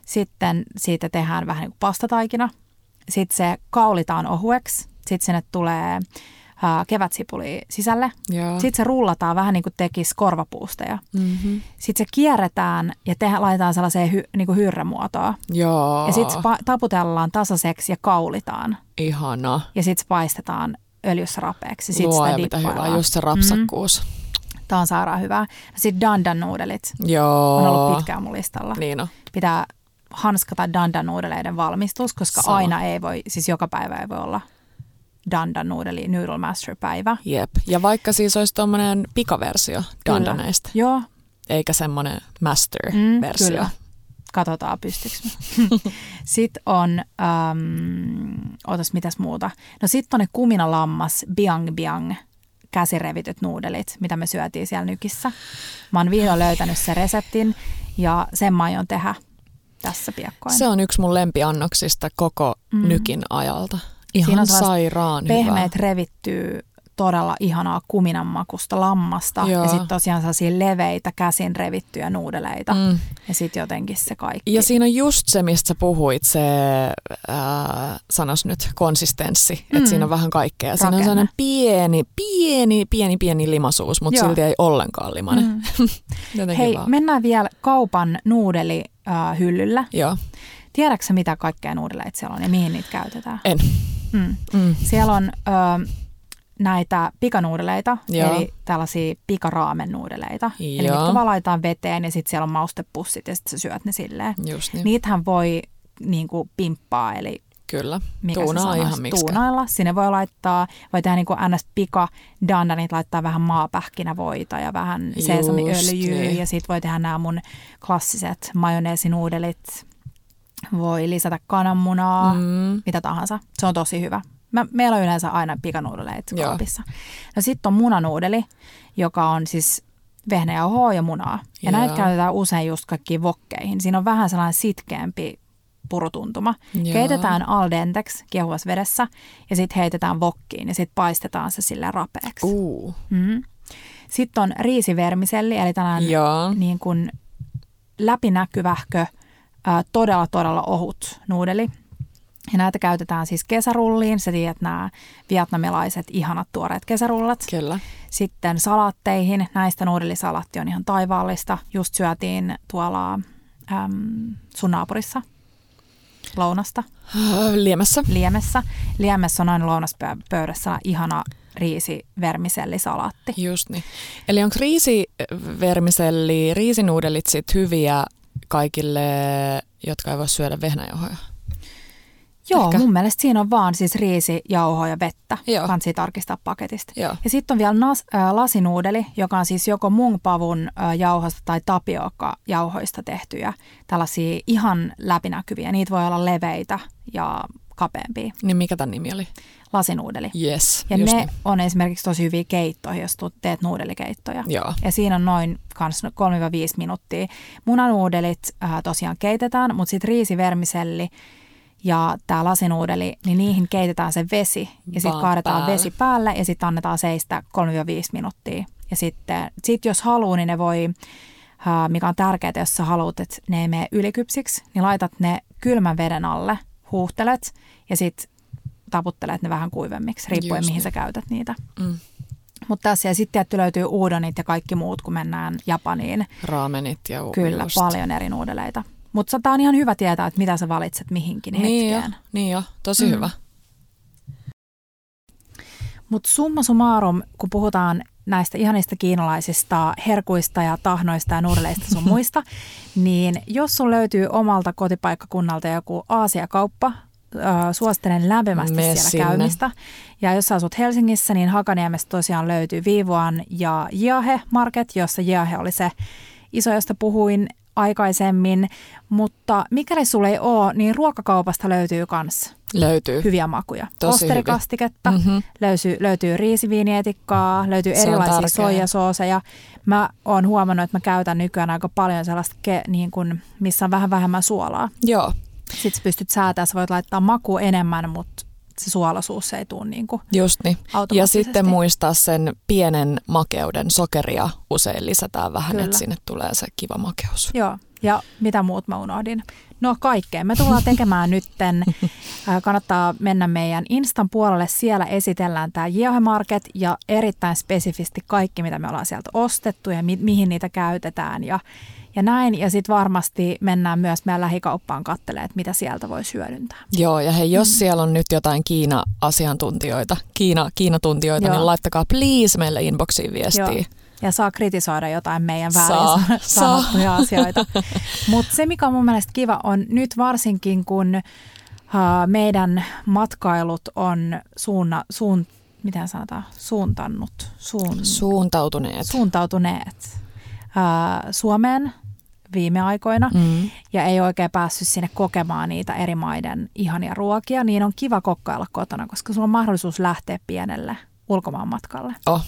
Sitten siitä tehdään vähän niin kuin pastataikina. Sitten se kaulitaan ohueksi. Sitten sinne tulee ää, kevätsipuli sisälle. Joo. Sitten se rullataan vähän niin kuin tekisi korvapuusteja. Mm-hmm. Sitten se kierretään ja tehdään, laitetaan sellaiseen hy, niin kuin hyrrämuotoon. Joo. Ja sitten pa- taputellaan tasaiseksi ja kaulitaan. Ihana. Ja sitten se paistetaan öljyssä rapeeksi. Sitten Luoja, sitä mitä hyvää. Just se rapsakkuus. Tämä on sairaan hyvää. Sitten dandan nuudelit Joo. on ollut pitkään mun listalla. Niin on. Pitää hanskata dandan nuudeleiden valmistus, koska Sama. aina ei voi, siis joka päivä ei voi olla dandan nuudeli Noodle Master päivä. Jep. Ja vaikka siis olisi tuommoinen pikaversio dandaneista, Joo, eikä semmoinen mm, master-versio. kyllä. Katsotaan, pystyykö Sitten on, ähm, otas mitäs muuta. No sitten on ne kuminalammas biang biang käsirevityt nuudelit, mitä me syötiin siellä nykissä. Mä oon vihdoin löytänyt sen reseptin ja sen mä aion tehdä tässä piakkoin. Se on yksi mun lempiannoksista koko Mm. nykin ajalta. Siinä Ihan on sellaista sairaan Pehmeät revittyy todella ihanaa kuminan makusta lammasta Joo. ja sitten tosiaan sellaisia leveitä käsin revittyjä nuudeleita hyvä. Mm. ja sitten jotenkin se kaikki. Ja siinä on just se, mistä sä puhuit, se, ää, sanos nyt, konsistenssi. Mm. Että siinä on vähän kaikkea. Siinä on Rakenne. sellainen pieni, pieni, pieni, pieni limasuus, mutta silti ei ollenkaan limanen. Mm. Hei, vaan. mennään vielä kaupan nuudelihyllyllä. Joo, Tiedätkö mitä kaikkea nuudeleita siellä on ja mihin niitä käytetään? en. Mm. Mm. Siellä on ö, näitä pikanuudeleita, Joo. eli tällaisia pikaraamennuudeleita. Eli Joo. mitkä vaan laitetaan veteen ja sitten siellä on maustepussit ja sitten sä syöt ne silleen. Just niin. Niitähän voi niin kuin pimppaa, eli Kyllä. mikä Tuunaa ihan miksi. tuunailla. Sinne voi laittaa, voi tehdä niin kuin ns. pika dandanit, laittaa vähän maapähkinävoita ja vähän sesamiöljyä niin. ja sitten voi tehdä nämä mun klassiset majoneesinuudelit. Voi lisätä kananmunaa, mm. Mitä tahansa. Se on tosi hyvä. Mä, meillä on yleensä aina pikanuudeleita Joo. kaapissa. No sitten on munanuudeli, joka on siis vehnäjauhoa ja munaa. Ja Joo. näitä käytetään usein just kaikkiin vokkeihin. Siinä on vähän sellainen sitkeämpi purutuntuma. Joo. Keitetään al denteksi kiehuvassa vedessä ja sitten heitetään vokkiin ja sitten paistetaan se sille rapeaksi. Uh. Mm. Sitten on riisivermiselli, eli tällainen Joo. niin kuin läpinäkyvähkö, ää, todella todella ohut nuudeli. Ja näitä käytetään siis kesärulliin. Sä tiedät nämä vietnamilaiset ihanat tuoreet kesärullat. Kyllä. Sitten salaatteihin. Näistä nuudelisalaatti on ihan taivaallista. Just syötiin tuolla äm, sun naapurissa lounasta Liemessä. Liemessä. Liemessä on aina lounaspöydässä ihana riisi vermisellisalaatti. Just niin. Eli onko riisivermiselli, riisinuudelit sit hyviä kaikille, jotka ei voi syödä vehnäjauhoja? Joo, Ehkä. mun mielestä siinä on vaan siis riisi, jauhoa ja vettä. Joo. Kansi tarkistaa paketista. Joo. Ja sitten on vielä nas, äh, lasinuudeli, joka on siis joko mungpavun äh, jauhosta tai tapioka-jauhoista tehtyjä. Tällaisia ihan läpinäkyviä. Niitä voi olla leveitä ja kapeampia. Niin mikä tämän nimi oli? Lasinuudeli. Yes, Ja ne niin. on esimerkiksi tosi hyviä keittoihin, jos teet nuudelikeittoja. Joo. Ja siinä on noin kans 3-5 minuuttia. Munanuudelit äh, tosiaan keitetään, mutta sitten riisivermiselli ja tämä lasinuudeli, niin niihin keitetään se vesi ja sitten kaadetaan päälle. vesi päälle ja sitten annetaan seistä 3-5 minuuttia. Ja sitten sit jos haluaa, niin ne voi, äh, mikä on tärkeää, jos sä haluat, että ne ei mene ylikypsiksi, niin laitat ne kylmän veden alle, huuhtelet ja sitten taputtelet ne vähän kuivemmiksi, riippuen Just mihin niin. sä käytät niitä. Mm. Mutta tässä ja sitten tietty löytyy udonit ja kaikki muut, kun mennään Japaniin. Raamenit ja Kyllä, just. paljon eri nuudeleita. Mutta tämä on ihan hyvä tietää, että mitä sä valitset mihinkin Niin jo, hetkeen. niin jo, tosi Mm. hyvä. Mutta summa summarum, kun puhutaan näistä ihanista kiinalaisista herkuista ja tahnoista ja nuudeleista sun muista, niin jos sun löytyy omalta kotipaikkakunnalta joku Aasiakauppa, äh, suosittelen lämpimästi Mene siellä sinne. käymistä. Ja jos sä asut Helsingissä, niin Hakaniemestä tosiaan löytyy Vivuan ja Jiahe Market, jossa Jiahe oli se iso, josta puhuin aikaisemmin. Mutta mikäli sulla ei ole, niin ruokakaupasta löytyy myös Löytyy. hyviä makuja. Tosi Osterikastiketta, Mhm. löytyy, löytyy riisiviinietikkaa, löytyy Se erilaisia soijasooseja. Mä oon huomannut, että mä käytän nykyään aika paljon sellaista, ke, niin kun, missä on vähän vähemmän suolaa. Joo, Sitten pystyt säätämään, sä voit laittaa maku enemmän, mutta se suolaisuus ei tule niin kuin just niin. Ja sitten muistaa sen pienen makeuden sokeria usein lisätään vähän, Kyllä. että sinne tulee se kiva makeus. Joo, ja mitä muut mä unohdin? No kaikkea. Me tullaan tekemään nytten, kannattaa mennä meidän Instan puolelle, siellä esitellään tämä Jiohe Market ja erittäin spesifisti kaikki, mitä me ollaan sieltä ostettu ja mi- mihin niitä käytetään ja, ja näin. Ja sitten varmasti mennään myös meidän lähikauppaan katselemaan, että mitä sieltä voi hyödyntää. Joo, ja hei, jos Mm. siellä on nyt jotain Kiina-asiantuntijoita, Kiina, Kiina-tuntijoita, Joo. niin laittakaa please meille inboxiin viestiä. Joo. Ja saa kritisoida jotain meidän Saa, väärin saa. sanottuja asioita. Mutta se, mikä on mun mielestä kiva, on nyt varsinkin, kun uh, meidän matkailut on suunna, suun, miten sanotaan, suuntannut, suun, Suuntautuneet. suuntautuneet uh, Suomeen viime aikoina Mm. ja ei oikein päässyt sinne kokemaan niitä eri maiden ihania ruokia, niin on kiva kokkailla kotona, koska sulla on mahdollisuus lähteä pienelle ulkomaanmatkalle. Oh,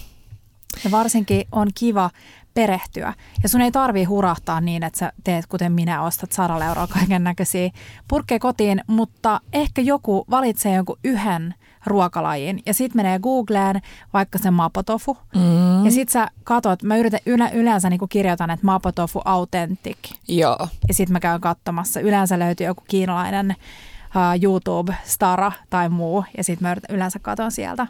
Ja varsinkin on kiva perehtyä. Ja sun ei tarvii hurahtaa niin, että sä teet kuten minä, ostat 100 euroa kaiken näköisiä purkkeja kotiin, mutta ehkä joku valitsee jonkun yhden ruokalajin ja sitten menee Googleen vaikka se mapotofu. mm. Ja sitten sä katot, mä yritän yle, yleensä niinku kirjoitan, että mapotofu authentic. Joo. Ja sitten mä käyn katsomassa. Yleensä löytyy joku kiinalainen uh, YouTube-stara tai muu, ja sitten mä yleensä katon sieltä.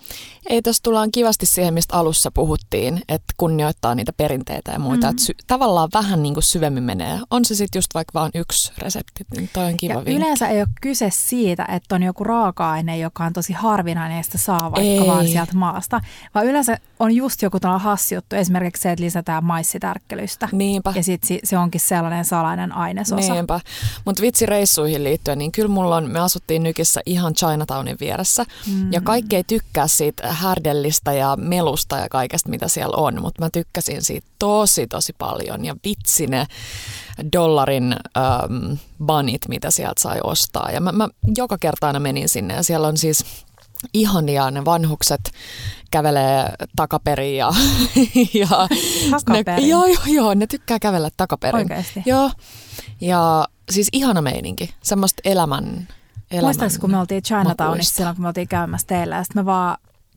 Ei, tuossa tullaan kivasti siihen, mistä alussa puhuttiin, että kunnioittaa niitä perinteitä ja muita. Mhm. Mm. Että sy- tavallaan vähän niin kuin syvemmin menee. On se sitten just vaikka vaan yksi resepti, niin toi on kiva Ja vinkki. yleensä ei ole kyse siitä, että on joku raaka-aine, joka on tosi harvinainen ja sitä saa vaikka Ei. vaan sieltä maasta, vaan yleensä on just joku tällainen hassi juttu, esimerkiksi se, että lisätään maissitärkkelystä. Niinpä. Ja sitten se onkin sellainen salainen ainesosa. Niinpä. Mutta vitsi reissuihin liittyen, niin kyllä mulla on, me asuttiin Nykissä ihan Chinatownin vieressä. Mm. Ja kaikki ei tykkää siitä härdellistä ja melusta ja kaikesta, mitä siellä on. Mutta mä tykkäsin siitä tosi, tosi paljon. Ja vitsi ne dollarin ähm, banit, mitä sieltä sai ostaa. Ja mä, mä joka kerta aina menin sinne ja siellä on siis ihania ne vanhukset kävelee takaperin ja, ja Takaperin? Ne, joo, joo, joo, ne tykkää kävellä takaperin. Oikeasti. Joo, ja siis ihana meininki, semmoista elämän, elämän Muistatko, kun me oltiin Chinatownissa silloin, kun me oltiin käymässä teillä, ja sitten me vaan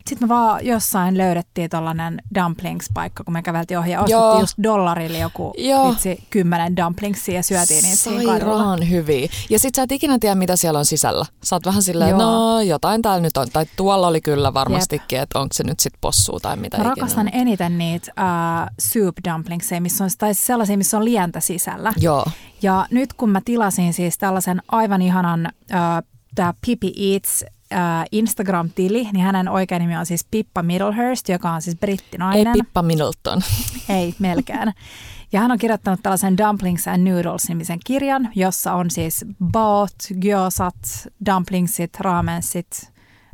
sitten me vaan jossain löydettiin tollanen dumplings-paikka, kun me käveltiin ohi ja ostettiin Joo. just dollarille joku Joo. vitsi kymmenen dumplingsia ja syötiin niitä. Sairaan hyviä. Ja sit sä et ikinä tiedä, mitä siellä on sisällä. Sä oot vähän silleen, Joo. no jotain täällä nyt on. Tai tuolla oli kyllä varmastikin, että onko se nyt sit possuu tai mitä Mä ikinä. rakastan eniten niitä uh, soup dumplingseja, missä on, tai siis sellaisia, missä on lientä sisällä. Joo, Ja nyt kun mä tilasin siis tällaisen aivan ihanan, uh, tämä Pippi Eats Instagram-tili, niin hänen oikea nimi on siis Pippa Middlehurst, joka on siis ei brittinainen. Pippa Middleton. Ei melkein. Ja hän on kirjoittanut tällaisen Dumplings and Noodles-nimisen kirjan, jossa on siis baot, gyosat, dumplingsit, ramensit,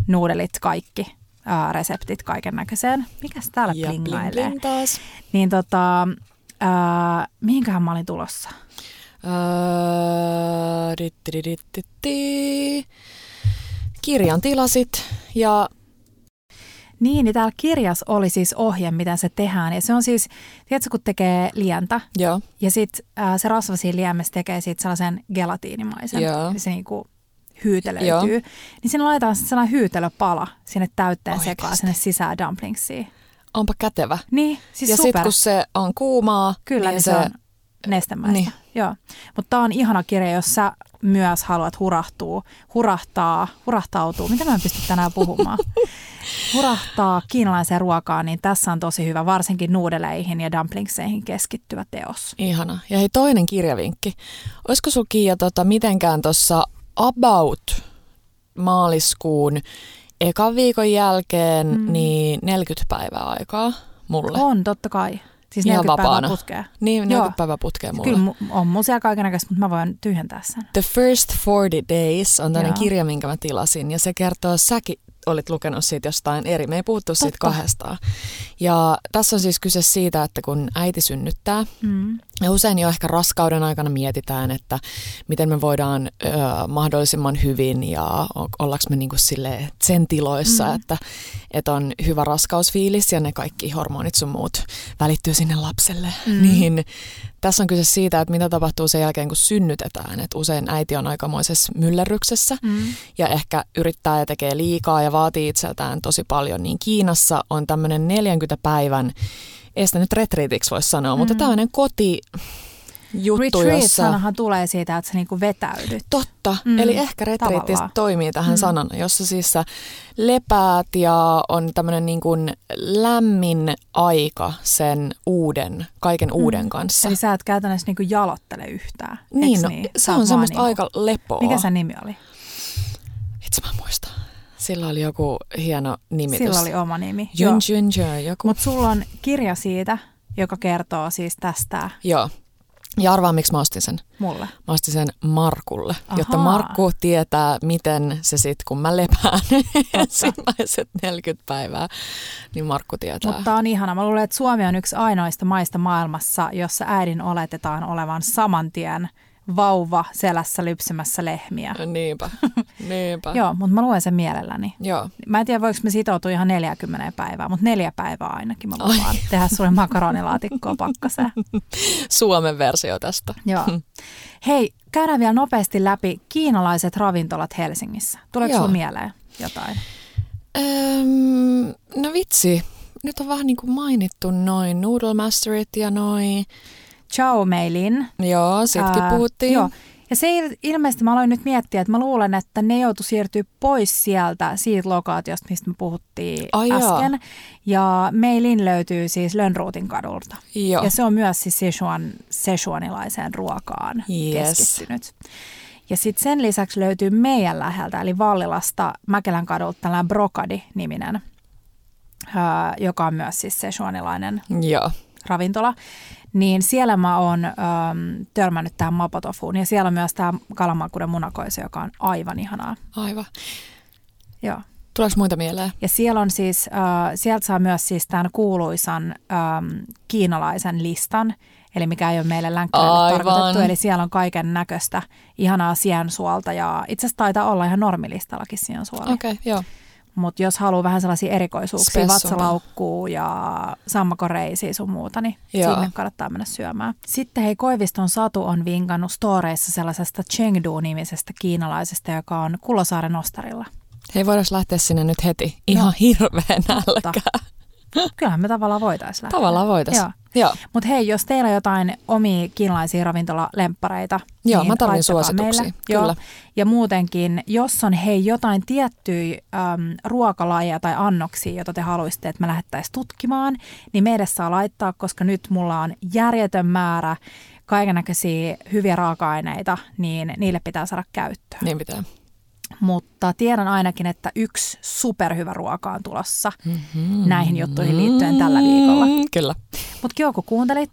nuudelit, kaikki ää, reseptit kaiken näköiseen. Mikäs täällä ja bling plingailee? bling taas. Niin tota, ää, mihinköhän mä olin tulossa? Öö. Kirjan tilasit ja Niin, niin täällä kirjassa oli siis ohje, miten se tehdään. Ja se on siis, tiedätkö, kun tekee lientä ja joo, sitten se rasva siinä liemessä tekee siitä sellaisen gelatiinimaisen. Joo. Se niinku hyytelöityy. Joo. Niin siinä laitetaan sitten sellainen hyytelöpala sinne täytteen Oikeasti? sekaan sinne sisään dumplingsiin. onpa kätevä. Niin, siis ja super. sitten kun se on kuumaa, Kyllä, niin se, on nestemäistä. Niin. Joo. Mutta tämä on ihana kirja, jos sä myös haluat hurahtua, hurahtaa, hurahtautua. Mitä mä en pysty tänään puhumaan? hurahtaa kiinalaiseen ruokaan, niin tässä on tosi hyvä, varsinkin nuudeleihin ja dumplingseihin keskittyvä teos. Ihana. Ja hei toinen kirjavinkki. Olisiko sulla Kiia tota, mitenkään tuossa about maaliskuun ekan viikon jälkeen Mm. niin 40 päivää aikaa mulle? On, totta kai. Siis Ihan 40 päivää vapaana. putkea. Niin, Joo. 40 päivää putkeen mulla. Kyllä on mun siellä kaikenlaista, mutta mä voin tyhjentää sen. The First 40 Days on tämmöinen Joo. kirja, minkä mä tilasin, ja se kertoo, säkin olit lukenut siitä jostain eri. Me ei puhuttu siitä Totta. kahdestaan. Ja tässä on siis kyse siitä, että kun äiti synnyttää, Mm. ja usein jo ehkä raskauden aikana mietitään, että miten me voidaan ö, mahdollisimman hyvin ja ollaanko me niinku sille sen tiloissa, mm. että, että on hyvä raskausfiilis ja ne kaikki hormonit sun muut välittyy sinne lapselle. Mm. Niin tässä on kyse siitä, että mitä tapahtuu sen jälkeen, kun synnytetään. Että usein äiti on aikamoisessa myllerryksessä Mm. ja ehkä yrittää ja tekee liikaa ja vaatii itseltään tosi paljon, niin Kiinassa on tämmöinen 40 päivän, ei sitä nyt retriitiksi voisi sanoa, mm. mutta Mm. tämmöinen koti juttu, Retreat jossa... sanahan tulee siitä, että sä niinku vetäydyt. Totta, Mm, mm, eli ehkä retriitti toimii tähän Mm. mm. sanana, jossa siis sä lepäät ja on tämmöinen niin kuin lämmin aika sen uuden, kaiken uuden kanssa. Eli sä et käytännössä niinku jalottele yhtään. niin, no, niin? se on semmoista niinku- aika lepoa. Mikä sen nimi oli? Itse mä muistan. Sillä oli joku hieno nimitys. Sillä oli oma nimi. Jun Jun Jun, joku. Mutta sulla on kirja siitä, joka kertoo siis tästä Joo. Ja arvaa, miksi mä ostin sen. mulle. Mä ostin sen Markulle, Ahaa. jotta. Markku tietää, miten se sitten, kun mä lepään ensimmäiset 40 päivää, niin Markku tietää. Mutta on ihana. Mä luulen, että Suomi on yksi ainoista maista maailmassa, jossa äidin oletetaan olevan saman tien vauva selässä lypsymässä lehmiä. Niinpä, niinpä. Joo, mutta mä luen sen mielelläni. Joo. Mä en tiedä, voiko me sitoutua ihan 40 päivää, mutta neljä päivää ainakin mä Ai. lupaan tehdä sulle makaronilaatikkoa pakkaseen. Suomen versio tästä. Joo. Hei, käydään vielä nopeasti läpi kiinalaiset ravintolat Helsingissä. Tuleeko Joo. mieleen jotain? Öm, no vitsi, nyt on vähän niin kuin mainittu noin Noodle Masterit ja noin. Chow Meilin. Joo, sitkin Ää, puhuttiin. Joo. Ja se il- ilmeisesti mä aloin nyt miettiä, että mä luulen, että ne joutu siirtyä pois sieltä, siitä lokaatiosta, mistä me puhuttiin Ai äsken. Ja Meilin löytyy siis Lönnruutin kadulta. Joo. Ja se on myös siis Sichuan, Sichuanilaiseen ruokaan Yes. keskittynyt. Ja sitten sen lisäksi löytyy meidän läheltä, eli Vallilasta Mäkelän kadulta tällainen Brokadi-niminen, ää, joka on myös siis Sichuanilainen Joo. ravintola, niin siellä mä oon äm, törmännyt tähän mapotofuun ja siellä on myös tämä kalamakuuden munakoiso, joka on aivan ihanaa. Aivan. Joo. Tuleeko muita mieleen? Ja siellä on siis, äh, sieltä saa myös siis tämän kuuluisan ähm, kiinalaisen listan, eli mikä ei ole meille länkkäille Aivan. tarkoitettu, eli siellä on kaiken näköistä ihanaa siensuolta ja itse asiassa taitaa olla ihan normilistallakin siensuoli. Okei, okay, joo. Mutta jos haluaa vähän sellaisia erikoisuuksia, Spessumpaa. vatsalaukkuu ja sammakoreisiä sun muuta, niin Joo. sinne kannattaa mennä syömään. Sitten hei, Koiviston Satu on vinkannut storeissa sellaisesta Chengdu-nimisestä kiinalaisesta, joka on Kulosaaren ostarilla. Hei, voidaan lähteä sinne nyt heti. Ihan hirveä nälkä. Kyllähän me tavallaan voitaisiin lähteä. Tavallaan voitaisiin. Joo. Joo. Mutta hei, jos teillä on jotain omia kiinalaisia ravintolalemppareita, Joo, niin mä tarvin suosituksia, Meille. kyllä. Joo. Ja muutenkin, jos on hei jotain tiettyjä äm, ruokalajeja tai annoksia, joita te haluaisitte, että me lähettäisiin tutkimaan, niin meidän saa laittaa, koska nyt mulla on järjetön määrä kaikennäköisiä hyviä raaka-aineita, niin niille pitää saada käyttöön. Niin pitää. Mutta tiedän ainakin, että yksi superhyvä ruoka on tulossa Mm-hmm. näihin juttuihin liittyen tällä viikolla. Kyllä. Mutta Kiva, kun kuuntelit.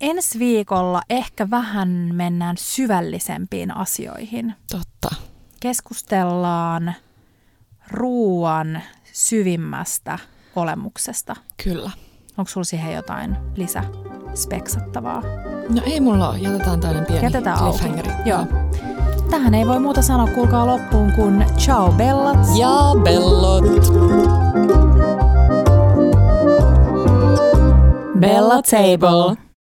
Ensi viikolla ehkä vähän mennään syvällisempiin asioihin. Totta. Keskustellaan ruoan syvimmästä olemuksesta. Kyllä. Onko sulla siihen jotain lisäspeksattavaa? No ei mulla ole. Jätetään tällainen pieni Jätetään auki. cliffhangeri. Joo. Tähän ei voi muuta sanoa, kuulkaa loppuun kuin ciao bellat. Ja bellot. Bella Table.